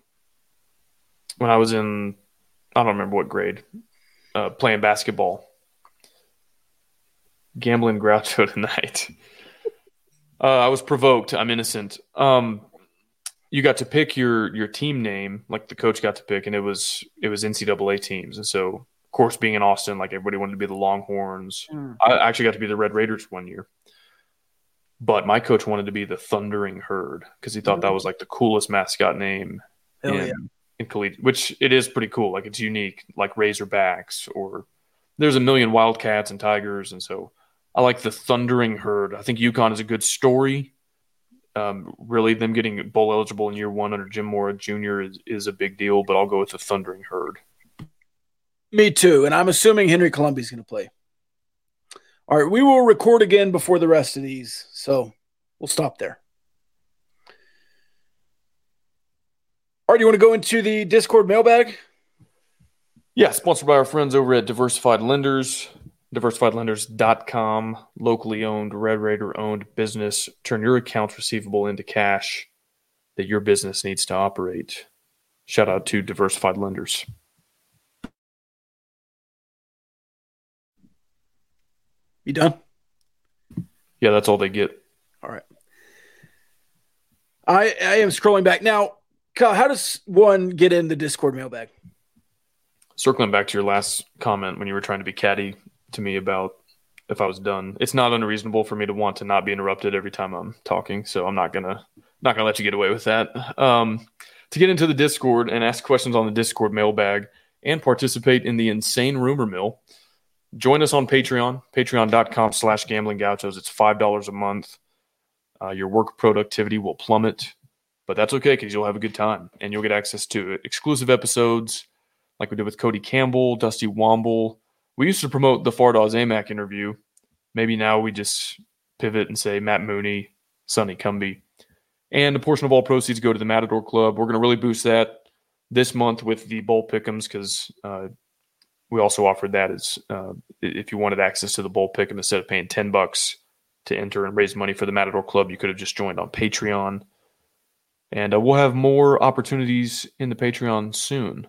when I was in, I don't remember what grade, uh, playing basketball. Gambling Groucho tonight. Uh, I was provoked. I'm innocent. Um, you got to pick your your team name, like the coach got to pick, and it was it was NCAA teams, and so of course being in Austin, like everybody wanted to be the Longhorns. Hmm. I actually got to be the Red Raiders one year, but my coach wanted to be the Thundering Herd because he thought that was like the coolest mascot name Hell in yeah. In collegiate, which it is pretty cool. Like it's unique, like Razorbacks or there's a million Wildcats and Tigers, and so I like the Thundering Herd. I think UConn is a good story. Um, really, them getting bowl eligible in year one under Jim Mora Jr. is, is a big deal, but I'll go with the Thundering Herd. Me too. And I'm assuming Henry Colombi's going to play. All right. We will record again before the rest of these. So we'll stop there. All right. You want to go into the Discord mailbag? Yeah. Sponsored by our friends over at Diversified Lenders, diversifiedlenders.com, locally owned, Red Raider owned business. Turn your accounts receivable into cash that your business needs to operate. Shout out to Diversified Lenders. You done? Yeah, that's all they get. All right. I I am scrolling back now. Kyle, how does one get in the Discord mailbag? Circling back to your last comment when you were trying to be catty to me about if I was done, it's not unreasonable for me to want to not be interrupted every time I'm talking. So I'm not gonna not gonna let you get away with that. Um, to get into the Discord and ask questions on the Discord mailbag and participate in the insane rumor mill, join us on Patreon, patreon.com slash gambling gauchos. It's $5 a month. Uh, your work productivity will plummet, but that's okay because you'll have a good time and you'll get access to exclusive episodes like we did with Cody Campbell, Dusty Womble. We used to promote the Fardaws Aimaq interview. Maybe now we just pivot and say Matt Mooney, Sonny Cumby. And a portion of all proceeds go to the Matador Club. We're going to really boost that this month with the bowl pickums because uh, we also offered that as uh, if you wanted access to the bowl pick instead of paying 10 bucks to enter and raise money for the Matador Club, you could have just joined on Patreon. And uh, we'll have more opportunities in the Patreon soon.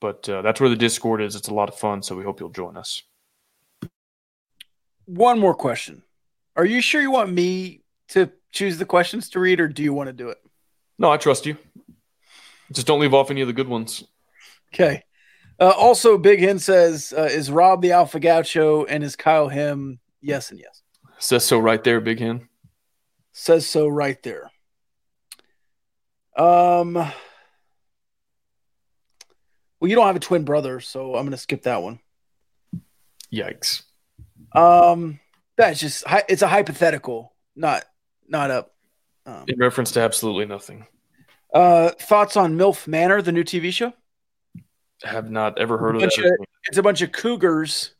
But uh, that's where the Discord is. It's a lot of fun, so we hope you'll join us. One more question. Are you sure you want me to choose the questions to read, or do you want to do it? No, I trust you. Just don't leave off any of the good ones. Okay. Uh, also, Big Hen says, uh, "Is Rob the Alpha Gaucho and is Kyle him?" Yes and yes. Says so right there, Big Hen. Says so right there. Um. Well, you don't have a twin brother, so I'm going to skip that one. Yikes. Um, that's just it's a hypothetical, not not up. Um, In reference to absolutely nothing. Uh, thoughts on MILF Manor, the new TV show? Have not ever heard of it. Of, it's a bunch of cougars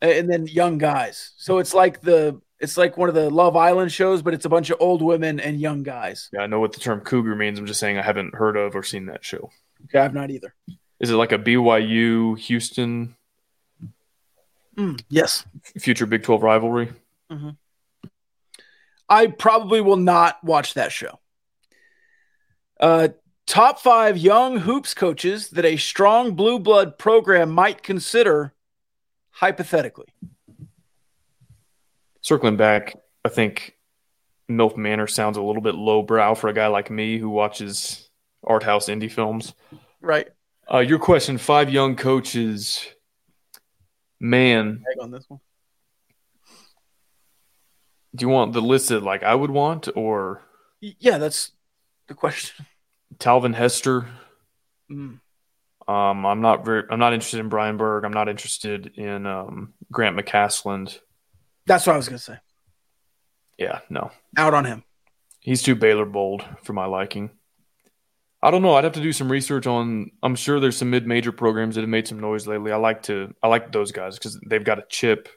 and then young guys. So it's like the it's like one of the Love Island shows, but it's a bunch of old women and young guys. Yeah, I know what the term cougar means. I'm just saying I haven't heard of or seen that show. Okay, I've not either. Is it like a BYU Houston? Mm, yes. Future Big 12 rivalry? Mm-hmm. I probably will not watch that show. Uh, top five young hoops coaches that a strong blue blood program might consider hypothetically. Circling back, I think MILF Manor sounds a little bit lowbrow for a guy like me who watches art house indie films. Right. Uh, your question: Five young coaches. Man, on this one. Do you want the list that like I would want, or yeah, that's the question. Talvin Hester. Mm. Um, I'm not very. I'm not interested in Brian Berg. I'm not interested in um, Grant McCasland. That's what I was gonna say. Yeah, no. Out on him. He's too Baylor bold for my liking. I don't know. I'd have to do some research on. I'm sure there's some mid-major programs that have made some noise lately. I like to. I like those guys because they've got a chip.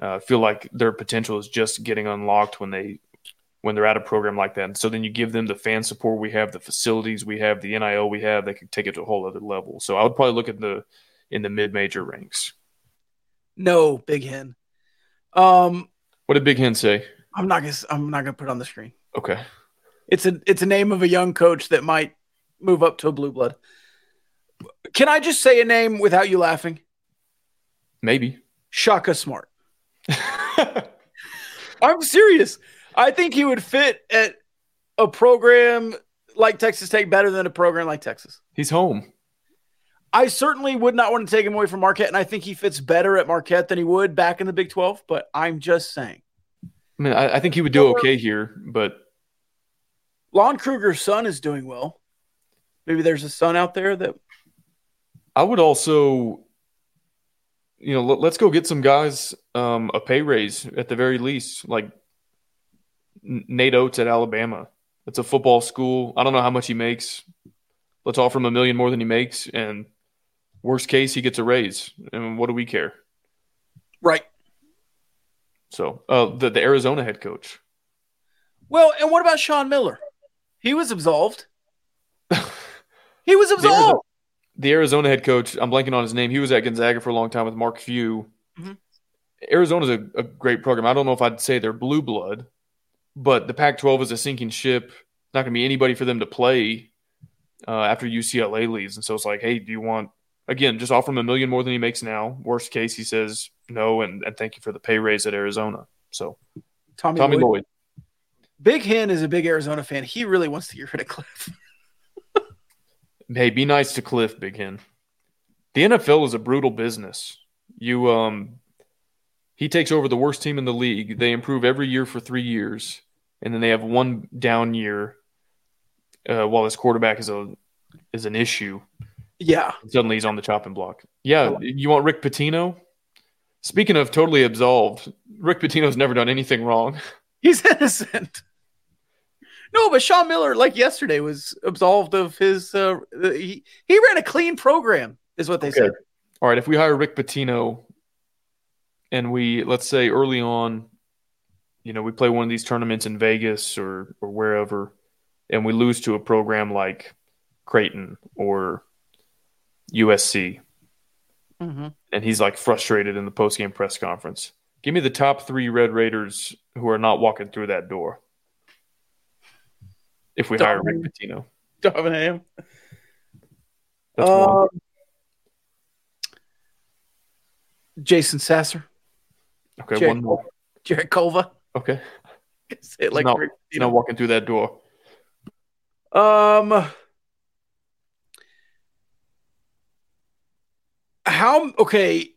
Uh, I feel like their potential is just getting unlocked when they when they're at a program like that. And so then you give them the fan support we have, the facilities we have, the NIL we have. They could take it to a whole other level. So I would probably look at the in the mid-major ranks. No, Big Hen. Um, what did Big Hen say? I'm not gonna. I'm not gonna put it on the screen. Okay. It's a it's a name of a young coach that might move up to a blue blood. Can I just say a name without you laughing? Maybe. Shaka Smart. I'm serious. I think he would fit at a program like Texas Tech better than a program like Texas. He's home. I certainly would not want to take him away from Marquette, and I think he fits better at Marquette than he would back in the Big 12, but I'm just saying. I mean, I, I think he would do okay here, but Lon Kruger's son is doing well. Maybe there's a son out there that I would also, you know, let, us go get some guys um, a pay raise at the very least, like Nate Oats at Alabama. It's a football school. I don't know how much he makes. Let's offer him a million more than he makes, and worst case, he gets a raise. And what do we care? Right. So, uh, the the Arizona head coach. Well, and what about Sean Miller? He was absolved. he was absolved the Arizona head coach, I'm blanking on his name. He was at Gonzaga for a long time with Mark Few. Mm-hmm. Arizona's a, a, great program. I don't know if I'd say they're blue blood, but the Pac 12 is a sinking ship. Not going to be anybody for them to play uh, after UCLA leaves. And so it's like, hey, do you want, again, just offer him a million more than he makes now? Worst case, he says no, and, and thank you for the pay raise at Arizona. So, Tommy, Tommy Lloyd. Lloyd. Big Hen is a big Arizona fan. He really wants to get rid of Cliff. Hey, be nice to Cliff, Big Hen. The NFL is a brutal business. You um he takes over the worst team in the league. They improve every year for three years, and then they have one down year uh, while his quarterback is a is an issue. Yeah. Suddenly he's on the chopping block. Yeah. You want Rick Pitino? Speaking of totally absolved, Rick Pitino's never done anything wrong. He's innocent. No, but Sean Miller, like yesterday, was absolved of his. Uh, he he ran a clean program, is what they okay. said. All right, if we hire Rick Pitino, and we let's say early on, you know, we play one of these tournaments in Vegas or or wherever, and we lose to a program like Creighton or USC, mm-hmm. and he's like frustrated in the post game press conference. Give me the top three Red Raiders who are not walking through that door if we hire Rick Pitino. Darvin That's um, one. Jason Sasser. Okay, Jared one more. Jarrett Culver. Okay. Say like not, not walking through that door. Um. How okay?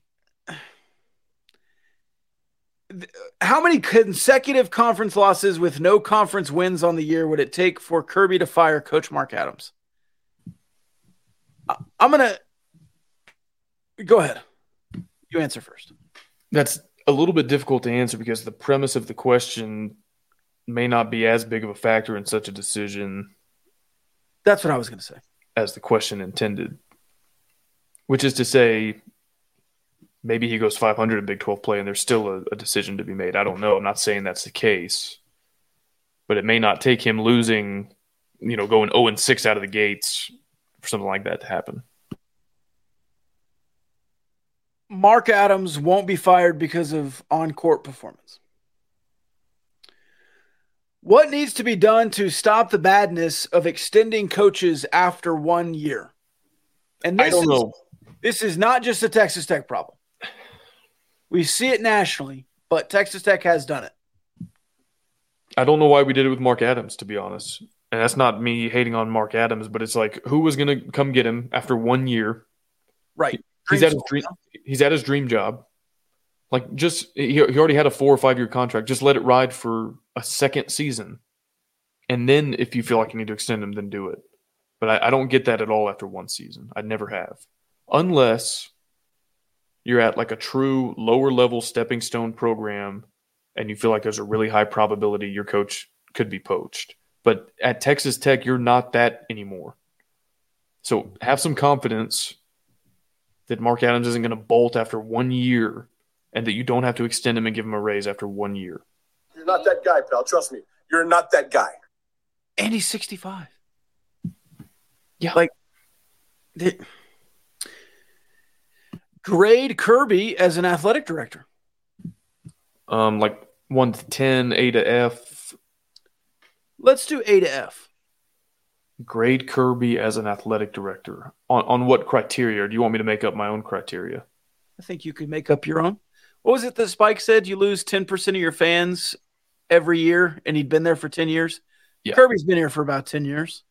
how many consecutive conference losses with no conference wins on the year would it take for Kirby to fire Coach Mark Adams? I'm going to go ahead. You answer first. That's a little bit difficult to answer because the premise of the question may not be as big of a factor in such a decision. That's what I was going to say. As the question intended, which is to say, maybe he goes 500 in Big 12 play and there's still a, a, decision to be made. I don't know. I'm not saying that's the case, but it may not take him losing, you know, going 0 and 6 out of the gates for something like that to happen. Mark Adams won't be fired because of on court performance. What needs to be done to stop the badness of extending coaches after one year? And this I don't is, know. This is not just a Texas Tech problem. We see it nationally, but Texas Tech has done it. I don't know why we did it with Mark Adams, to be honest. And that's not me hating on Mark Adams, but it's like who was going to come get him after one year? Right. He's at his dream. He's at his dream job. Like just he, he already had a four or five year contract. Just let it ride for a second season, and then if you feel like you need to extend him, then do it. But I, I don't get that at all after one season. I never have, unless you're at like a true lower level stepping stone program and you feel like there's a really high probability your coach could be poached. But at Texas Tech, you're not that anymore. So have some confidence that Mark Adams isn't going to bolt after one year and that you don't have to extend him and give him a raise after one year. You're not that guy, pal. Trust me. You're not that guy. And he's 65. Yeah. Like, grade Kirby as an athletic director? Um, like one to 10, A to F. Let's do A to F. Grade Kirby as an athletic director. On on what criteria? Or do you want me to make up my own criteria? I think you could make up your own. What was it that Spike said? You lose 10% of your fans every year, and he'd been there for 10 years? Yeah. Kirby's been here for about 10 years,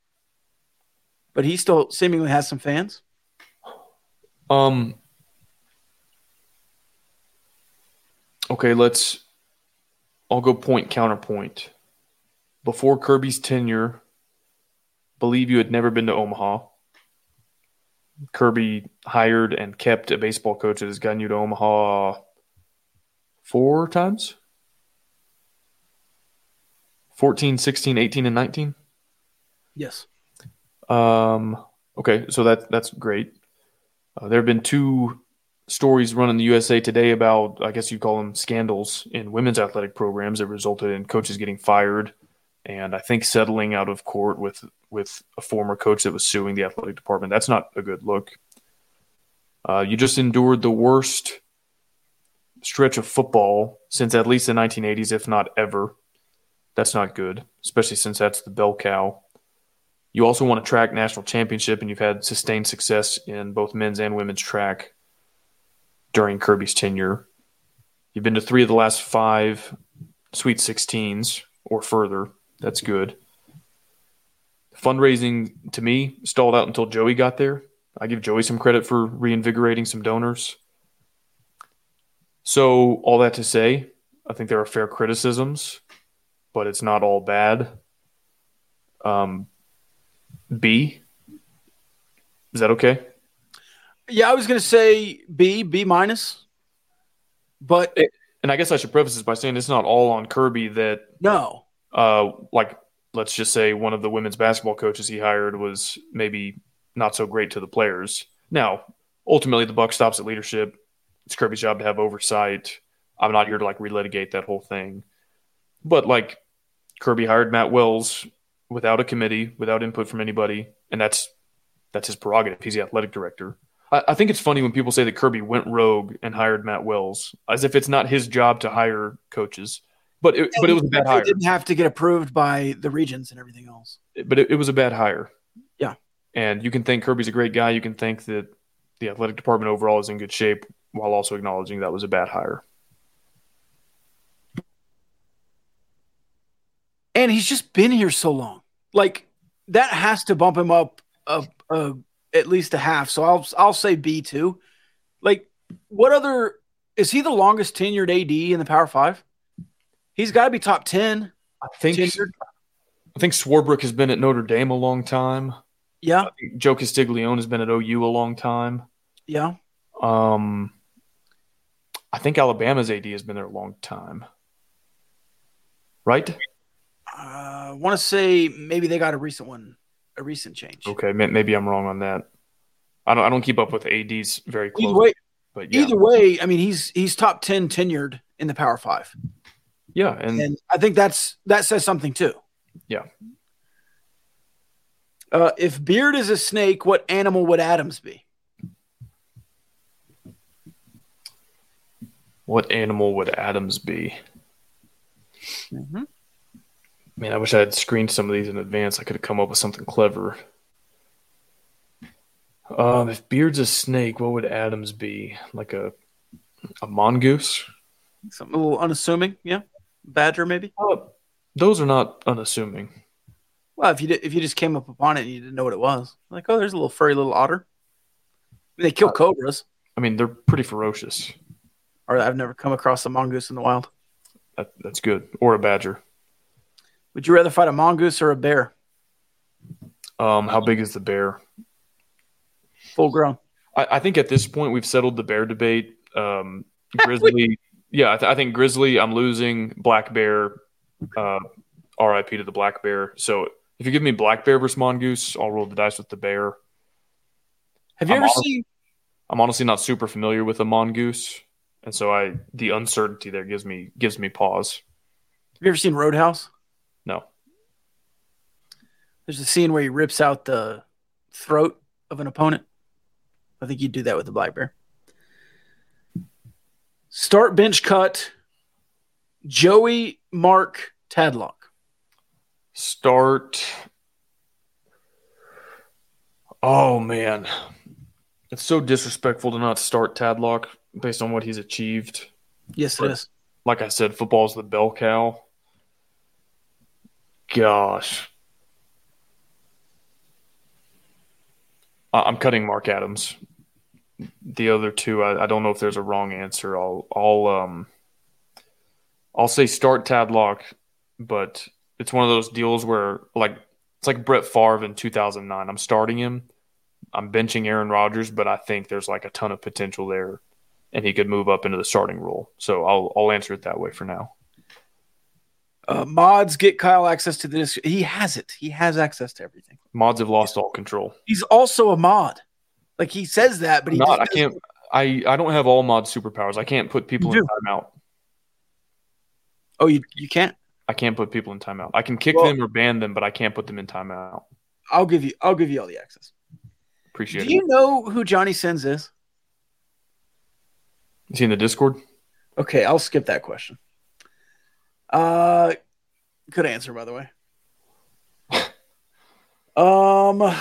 but he still seemingly has some fans. Um, Okay, let's. I'll go point counterpoint. Before Kirby's tenure, believe you had never been to Omaha. Kirby hired and kept a baseball coach that has gotten you to Omaha four times 14, 16, 18, and 19. Yes. Um, okay, so that that's great. Uh, there have been two stories run in the USA Today about, I guess you'd call them scandals in women's athletic programs that resulted in coaches getting fired, and I think settling out of court with with a former coach that was suing the athletic department. That's not a good look. Uh, you just endured the worst stretch of football since at least the 1980s, if not ever. That's not good, especially since that's the bell cow. You also won a track national championship, and you've had sustained success in both men's and women's track during Kirby's tenure. You've been to three of the last five Sweet 16s or further. That's good. Fundraising to me stalled out until Joey got there. I give Joey some credit for reinvigorating some donors. So, all that to say, I think there are fair criticisms, but it's not all bad. Um, B. Is that okay? Yeah, I was going to say B, B minus. But and I guess I should preface this by saying it's not all on Kirby that no. Uh, like let's just say one of the women's basketball coaches he hired was maybe not so great to the players. Now, ultimately, the buck stops at leadership. It's Kirby's job to have oversight. I'm not here to like relitigate that whole thing, but like Kirby hired Matt Wells without a committee, without input from anybody, and that's that's his prerogative. He's the athletic director. I, I think it's funny when people say that Kirby went rogue and hired Matt Wells, as if it's not his job to hire coaches. But it, but it was a bad hire. Didn't have to get approved by the regents and everything else. But it, it was a bad hire. Yeah. And you can think Kirby's a great guy. You can think that the athletic department overall is in good shape while also acknowledging that was a bad hire. And he's just been here so long. Like that has to bump him up a, a, at least a half. So I'll I'll say B two. Like what other is he the longest tenured AD in the Power Five? He's got to be top ten. I think. Tenured. I think Swarbrick has been at Notre Dame a long time. Yeah. Joe Castiglione has been at OU a long time. Yeah. Um, I think Alabama's AD has been there a long time. Right? I uh, want to say maybe they got a recent one, a recent change. Okay, maybe I'm wrong on that. I don't. I don't keep up with ads very close. Either way, but yeah. either way, I mean, he's he's top ten tenured in the Power Five. Yeah, and, and I think that's that says something too. Yeah. Uh, if Beard is a snake, what animal would Adams be? What animal would Adams be? Mm-hmm. Man, I wish I had screened some of these in advance. I could have come up with something clever. Um, if Beard's a snake, what would Adams be? Like a a mongoose? Something a little unassuming, yeah. Badger, maybe. Uh, those are not unassuming. Well, if you did, if you just came up upon it and you didn't know what it was, like, oh, there's a little furry little otter. I mean, they kill uh, cobras. I mean, they're pretty ferocious. Or I've never come across a mongoose in the wild. That, that's good. Or a badger. Would you rather fight a mongoose or a bear? Um, how big is the bear? Full grown. I, I think at this point we've settled the bear debate. Um, grizzly, yeah, I, th- I, think grizzly. I'm losing black bear. Uh, R.I.P. to the black bear. So if you give me black bear versus mongoose, I'll roll the dice with the bear. Have you I'm ever honest, seen? I'm honestly not super familiar with a mongoose, and so I the uncertainty there gives me gives me pause. Have you ever seen Roadhouse? There's a scene where he rips out the throat of an opponent. I think you'd do that with the black bear. Start bench cut. Joey Mark Tadlock. Start. Oh man, it's so disrespectful to not start Tadlock based on what he's achieved. Yes, but, it is. Like I said, football's the bell cow. Gosh. I'm cutting Mark Adams. The other two, I, I, don't know if there's a wrong answer. I'll, I'll, um, I'll say start Tadlock, but it's one of those deals where, like, it's like Brett Favre in 2009. I'm starting him, I'm benching Aaron Rodgers, but I think there's like a ton of potential there, and he could move up into the starting role. So I'll I'll answer it that way for now. Uh, mods get Kyle access to this. He has it. He has access to everything. Mods have lost all control. He's also a mod. Like he says that, but he not. I can't. I I don't have all mod superpowers. I can't put people in do. timeout. Oh, you you can't. I can't put people in timeout. I can kick Well- them or ban them, but I can't put them in timeout. I'll give you. I'll give you all the access. Appreciate Do it. you know who Johnny Sins is? Is he in the Discord? Okay, I'll skip that question. Uh, good answer, by the way. Um,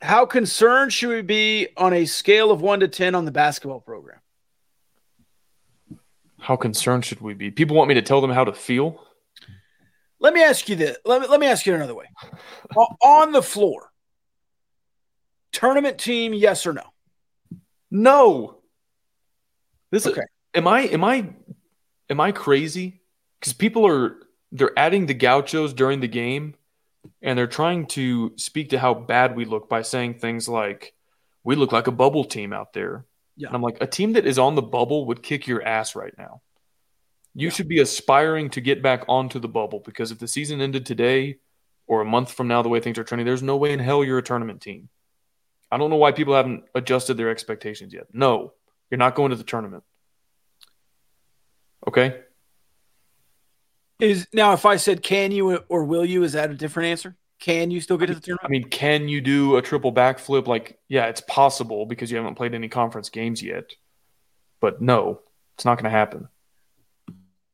how concerned should we be on a scale of one to ten on the basketball program? How concerned should we be? People want me to tell them how to feel. Let me ask you this. Let me, let me ask you another way. On the floor, tournament team, yes or no? No. This Okay. is am I am I am I crazy? Because people are they're adding the gauchos during the game and they're trying to speak to how bad we look by saying things like we look like a bubble team out there. Yeah. And I'm like, a team that is on the bubble would kick your ass right now. You should be aspiring to get back onto the bubble because if the season ended today or a month from now, the way things are trending, there's no way in hell you're a tournament team. I don't know why people haven't adjusted their expectations yet. No, you're not going to the tournament. Okay. Is now if I said can you or will you, is that a different answer? Can you still get to the tournament? I mean, can you do a triple backflip? Like, yeah, it's possible because you haven't played any conference games yet. But no, it's not going to happen.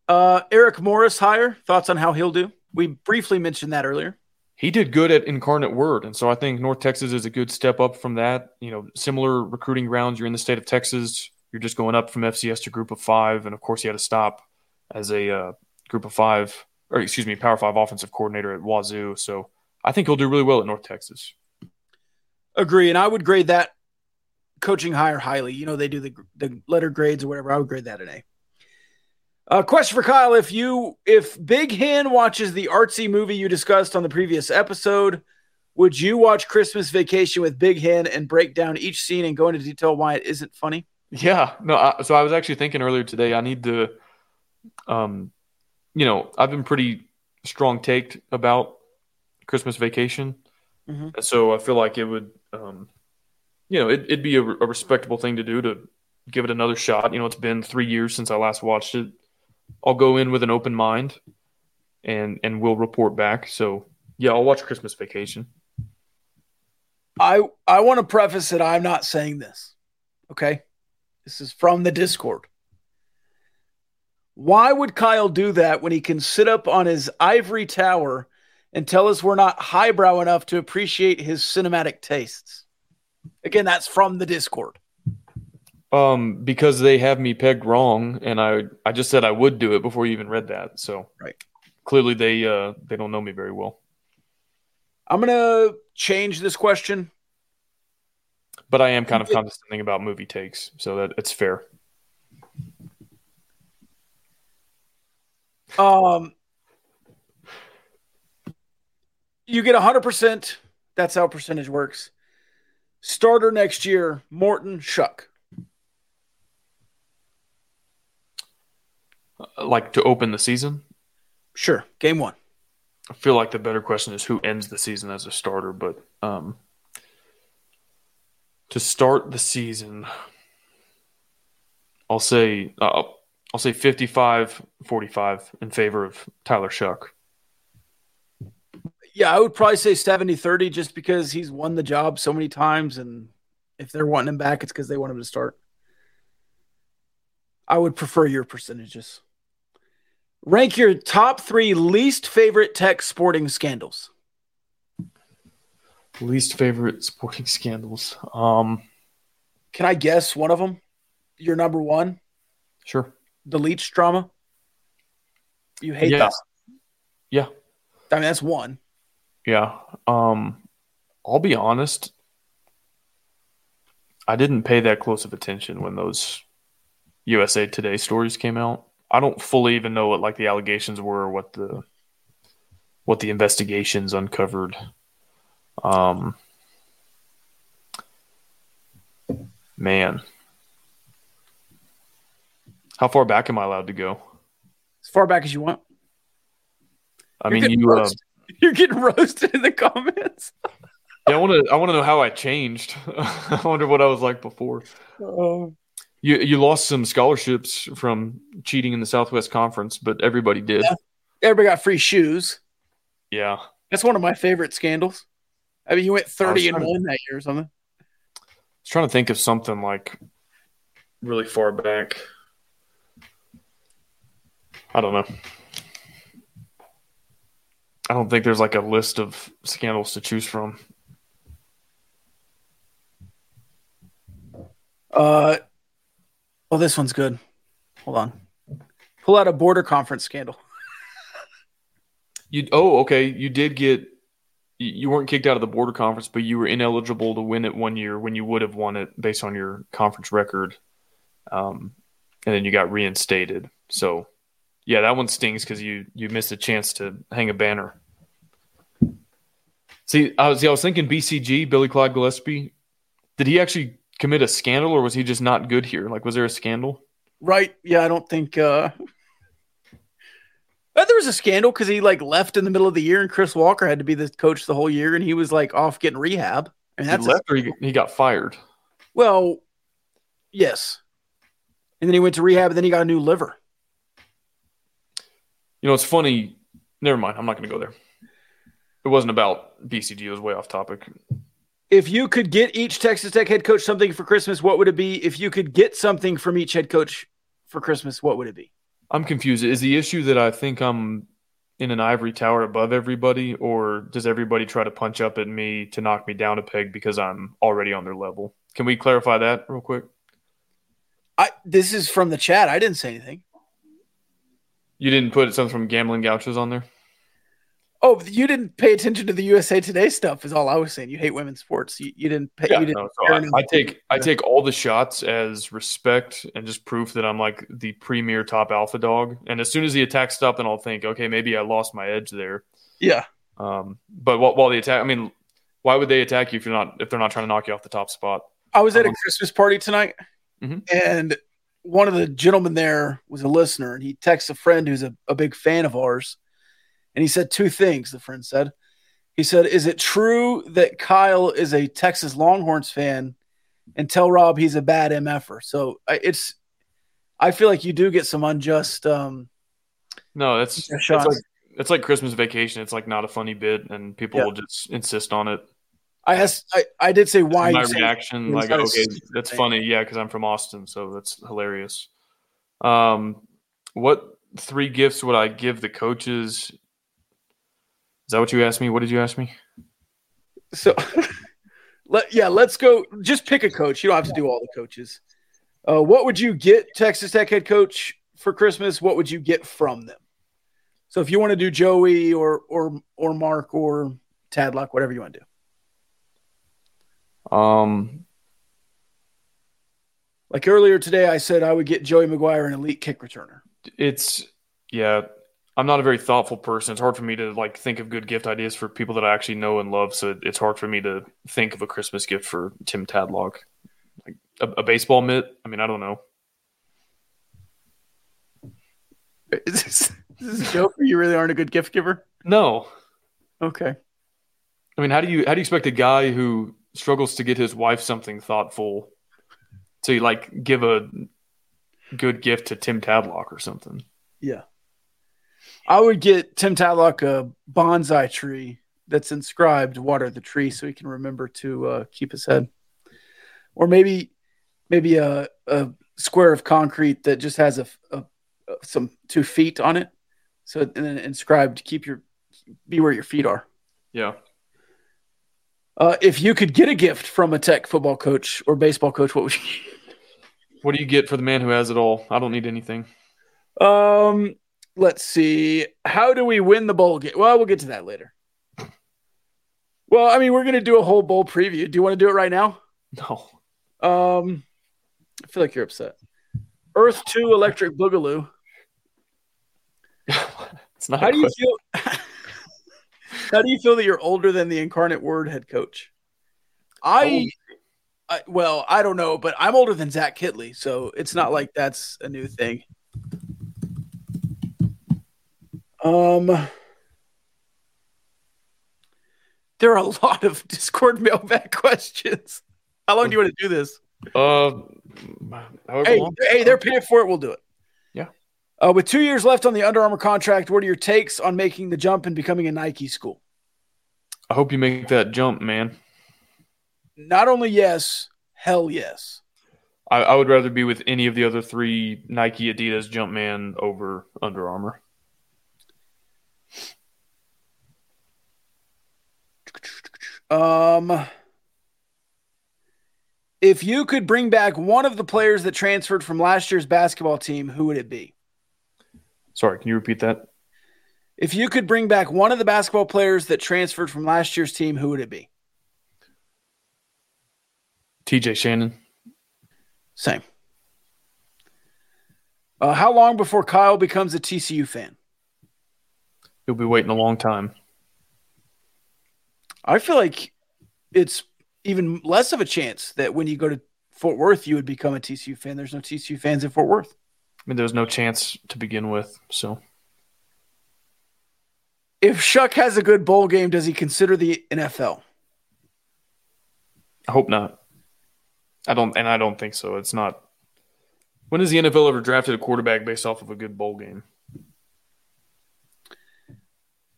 Uh, Eric Morris higher Thoughts on how he'll do? We briefly mentioned that earlier. He did good at Incarnate Word, and so I think North Texas is a good step up from that. You know, similar recruiting grounds. You're in the state of Texas. You're just going up from FCS to Group of Five, and of course, you had to stop as a uh, Group of Five, or excuse me, Power Five offensive coordinator at Wazoo. So I think he'll do really well at North Texas. Agree, and I would grade that coaching hire highly. You know, they do the the letter grades or whatever. I would grade that an A. Uh, question for Kyle: If you if Big Hen watches the artsy movie you discussed on the previous episode, would you watch Christmas Vacation with Big Hen and break down each scene and go into detail why it isn't funny? Yeah, no. I, so I was actually thinking earlier today. I need to, um, you know, I've been pretty strong taked about Christmas Vacation, Mhm. and so I feel like it would, um, you know, it, it'd be a, a respectable thing to do to give it another shot. You know, it's been three years since I last watched it. I'll go in with an open mind, and and we'll report back. So yeah, I'll watch Christmas Vacation. I I want to preface that I'm not saying this. Okay? This is from the Discord. Why would Kyle do that when he can sit up on his ivory tower and tell us we're not highbrow enough to appreciate his cinematic tastes? Again, that's from the Discord. Um, because they have me pegged wrong, and I I just said I would do it before you even read that. So Right. clearly they uh they don't know me very well. I'm going to change this question. But I am kind of condescending about movie takes, so that it's fair. Um, you get 100%. That's how percentage works. Starter next year, Morton Shough. Uh, Like to open the season, Sure. Game one. I feel like the better question is who ends the season as a starter. But um, to start the season, I'll say uh, I'll say 55-45 in favor of Tyler Shough. Yeah, I would probably say 70 30 just because he's won the job so many times. And if they're wanting him back, it's because they want him to start. I would prefer your percentages. Rank your top three least favorite tech sporting scandals. Least favorite sporting scandals. Um, Can I guess one of them? Your number one, sure. the Leach drama. You hate that. Yeah. I mean, that's one. Yeah. Um, I'll be honest. I didn't pay that close of attention when those USA Today stories came out. I don't fully even know what like the allegations were, or what the what the investigations uncovered. Um, Man. How far back am I allowed to go? As far back as you want. I You're mean, you uh, you're getting roasted in the comments. yeah, I want to. I want to know how I changed. I wonder what I was like before. Oh. You you lost some scholarships from cheating in the Southwest Conference, but everybody did. Yeah. Everybody got free shoes. Yeah. That's one of my favorite scandals. I mean, he went 30 and trying to- 1 that year or something. I was trying to think of something like really far back. I don't know. I don't think there's like a list of scandals to choose from. Uh, oh, this one's good. Hold on. Pull out a border conference scandal. You oh okay, you did get you weren't kicked out of the border conference, but you were ineligible to win it one year when you would have won it based on your conference record. Um, and then you got reinstated. So yeah, that one stings because you you missed a chance to hang a banner. See, I was I was thinking BCG, Billy Clyde Gillispie. Did he actually commit a scandal, or was he just not good here? Like, was there a scandal? Right. Yeah, I don't think uh uh, there was a scandal because he like left in the middle of the year and Chris Walker had to be the coach the whole year and he was like off getting rehab. I mean, He that's a- left or he, he got fired. well, yes. And then he went to rehab and then he got a new liver. You know, it's funny. Never mind. I'm not going to go there. It wasn't about BCG. It was way off topic. If you could get each Texas Tech head coach something for Christmas, what would it be? If you could get something from each head coach for Christmas, what would it be? I'm confused. Is the issue that I think I'm in an ivory tower above everybody, or does everybody try to punch up at me to knock me down a peg because I'm already on their level? Can we clarify that real quick? I this is from the chat. I didn't say anything. You didn't put something from Gambling Gauchos on there? Oh, you didn't pay attention to the USA Today stuff. Is all I was saying. You hate women's sports. You, you didn't pay. Yeah, you didn't no, so I, I take I take all the shots as respect and just proof that I'm like the premier top alpha dog. And as soon as the attack stopped, then I'll think, okay, maybe I lost my edge there. Yeah. Um, but while, while the attack, I mean, why would they attack you if you're not if they're not trying to knock you off the top spot? I was at a Um, Christmas party tonight, Mhm. and one of the gentlemen there was a listener, and he texts a friend who's a, a big fan of ours, and he said two things. The friend said, he said, "Is it true that Kyle is a Texas Longhorns fan?" And tell Rob he's a bad mf'er. So it's, I feel like you do get some unjust. um No, that's it's like it's like Christmas vacation. It's like not a funny bit, and people Yeah. will just insist on it. I asked, I, I did say why. My reaction, like, okay, that's thing. funny, yeah, because I'm from Austin, so that's hilarious. Um, what three gifts would I give the coaches? Is that what you asked me? What did you ask me? So, let yeah, let's go. Just pick a coach. You don't have to do all the coaches. Uh, what would you get Texas Tech head coach for Christmas? What would you get from them? So, if you want to do Joey or or or Mark or Tadlock, whatever you want to do. Um, Like earlier today, I said I would get Joey McGuire an elite kick returner. it's yeah. I'm not a very thoughtful person. It's hard for me to like think of good gift ideas for people that I actually know and love. So it's hard for me to think of a Christmas gift for Tim Tadlock, like a, a baseball mitt. I mean, I don't know. Is this, is this a joke? You really aren't a good gift giver? No, Okay. I mean, how do you how do you expect a guy who struggles to get his wife something thoughtful to like give a good gift to Tim Tadlock or something? Yeah. I would get Tim Tadlock a bonsai tree that's inscribed water the tree so he can remember to uh, keep his head. Or maybe maybe a, a square of concrete that just has a, a, a- some two feet on it. So and then inscribed keep your be where your feet are. Yeah. Uh, if you could get a gift from a tech football coach or baseball coach, what would you What do you get for the man who has it all? I don't need anything. Um, let's see. How do we win the bowl game? Well, we'll get to that later. Well, I mean, we're gonna do a whole bowl preview. Do you want to do it right now? No. Um, I feel like you're upset. Earth Two Electric Boogaloo. It's not. How do you feel? How do you feel that you're older than the incarnate word head coach? I I, well, I don't know, but I'm older than Zach Kittley, so it's not like that's a new thing. Um, there are a lot of Discord mailbag questions. How long do you want to do this? Uh, Hey, long. hey, they're paying for it. We'll do it. Yeah. Uh, with two years left on the Under Armour contract, what are your takes on making the jump and becoming a Nike school? I hope you make that jump, man. Not only yes, hell yes. I, I would rather be with any of the other three Nike, Adidas, Jumpman over Under Armour. Um, if you could bring back one of the players that transferred from last year's basketball team, who would it be? Sorry, can you repeat that? If you could bring back one of the basketball players that transferred from last year's team, who would it be? TJ Shannon. Same. Uh, how long before Kyle becomes a TCU fan? He'll be waiting a long time. I feel like it's even less of a chance that when you go to Fort Worth, you would become a TCU fan. There's no TCU fans in Fort Worth. I mean, there's no chance to begin with. So If Shough has a good bowl game, does he consider the NFL? I hope not. I don't, and I don't think so. It's not. When has the NFL ever drafted a quarterback based off of a good bowl game?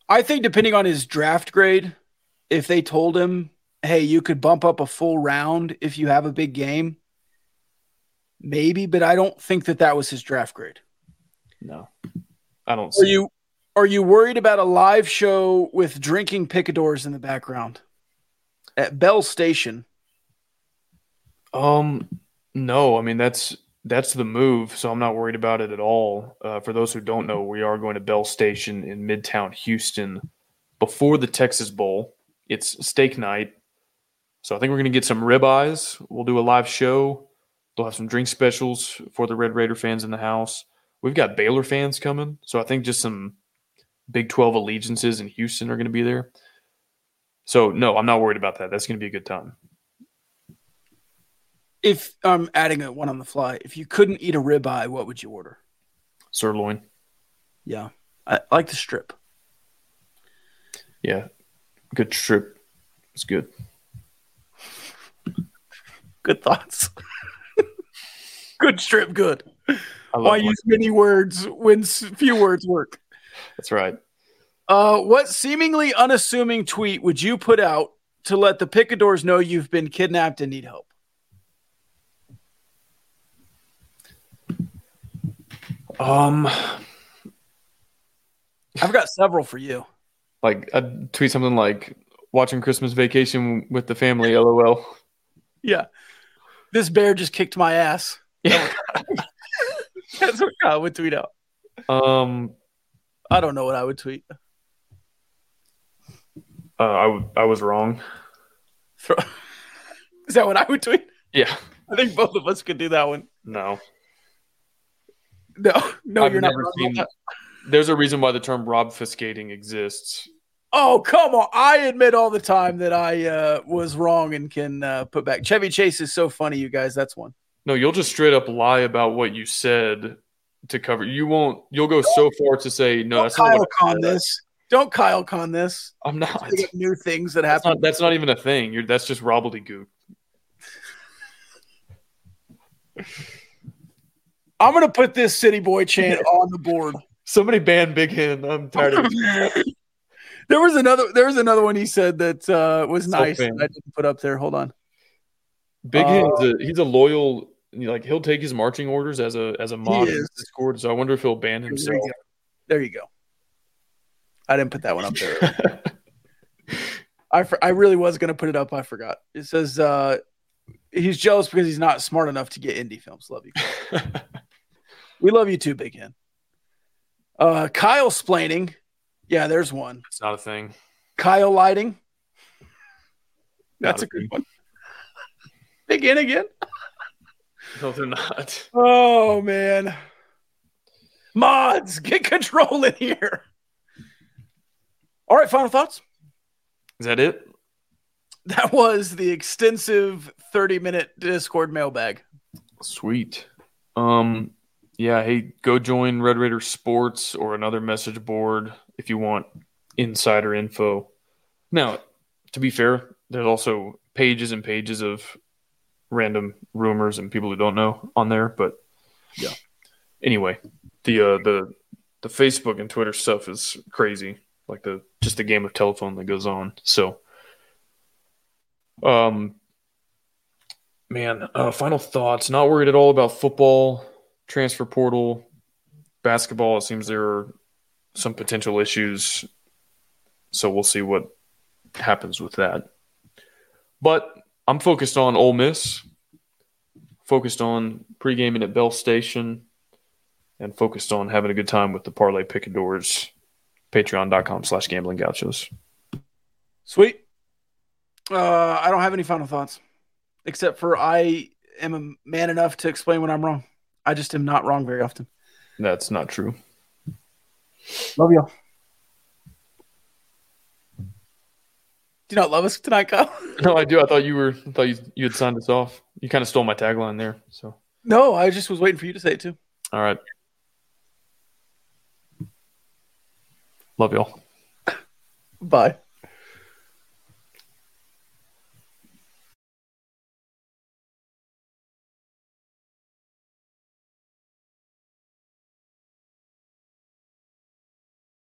I think depending on his draft grade, if they told him, hey, you could bump up a full round if you have a big game, maybe, but I don't think that that was his draft grade. No, I don't. Are you are you worried about a live show with drinking picadors in the background at Bell Station? Um, no. I mean, that's that's the move. So I'm not worried about it at all. Uh, for those who don't know, we are going to Bell Station in Midtown Houston before the Texas Bowl. It's steak night, so I think we're going to get some ribeyes. We'll do a live show. We'll have some drink specials for the Red Raider fans in the house. We've got Baylor fans coming, so I think just some Big 12 allegiances in Houston are going to be there. So no, I'm not worried about that. That's going to be a good time. If I'm adding a one on the fly, if you couldn't eat a ribeye, what would you order? Sirloin. Yeah, I like the strip. Yeah, good trip. It's good. Good thoughts. good trip. Good. I Why use many words when few words work? That's right. Uh, what seemingly unassuming tweet would you put out to let the picadors know you've been kidnapped and need help? Um, I've got several for you. Like I'd tweet something like watching Christmas Vacation with the family. LOL. Yeah. This bear just kicked my ass. Yeah. That's what I would tweet out. Um, I don't know what I would tweet. uh, I w- I was wrong. Is that what I would tweet? Yeah. I think both of us could do that one. No. No, no, I've you're not. seen-. There's a reason why the term obfuscating exists. Oh, come on. I admit all the time that I uh, was wrong and can uh, put back. Chevy Chase is so funny, you guys. That's one. No, you'll just straight up lie about what you said to cover. You won't. You'll go so far to say no. Don't That's Kyle what I Con this. Don't Kyle Con this. I'm not. Get new things that That's happen. not, that's not even a thing. You're, that's just gobbledygook. I'm going to put this City Boy chant on the board. Somebody ban Big Hen. I'm tired of it. There was another. There was another one he said that uh, was So nice. I didn't put up there. Hold on. Big Uh, a, he's a loyal. Like he'll take his marching orders as a as a mod in. Discord. So I wonder if he'll ban There you himself. go. There you go. I didn't put that one up there. I for, I really was going to put it up. I forgot. It says uh, he's jealous because he's not smart enough to get indie films. Love you. we love you too, Big Hen. Uh, Kyle splaining. Yeah, there's one. it's not a thing. Kyle lighting. That's Not a good one. Big Hen again. No, they're not. Oh man. Mods, get control in here. All right, final thoughts. Is that it? That was the extensive 30 minute Discord mailbag. Sweet. Um, yeah. Hey, go join Red Raider Sports or another message board if you want insider info. Now, to be fair, there's also pages and pages of random rumors and people who don't know on there. But yeah. Anyway, the uh, the the Facebook and Twitter stuff is crazy. Like the just the game of telephone that goes on. So, um, man, uh, final thoughts. Not worried at all about football, transfer portal, basketball. It seems there are some potential issues. So we'll see what happens with that. But I'm focused on Ole Miss, focused on pre-gaming at Bell Station, and focused on having a good time with the Parlay Picadors. Patreon.com slash gambling gauchos. Sweet. Uh, I don't have any final thoughts, except for I am a man enough to explain when I'm wrong. I just am not wrong very often. That's not true. Love y'all. Do you not love us tonight, Kyle? No, I do. I thought you were. I thought you you had signed us off. You kind of stole my tagline there. So No, I just was waiting for you to say it too. all right. Love y'all. Bye.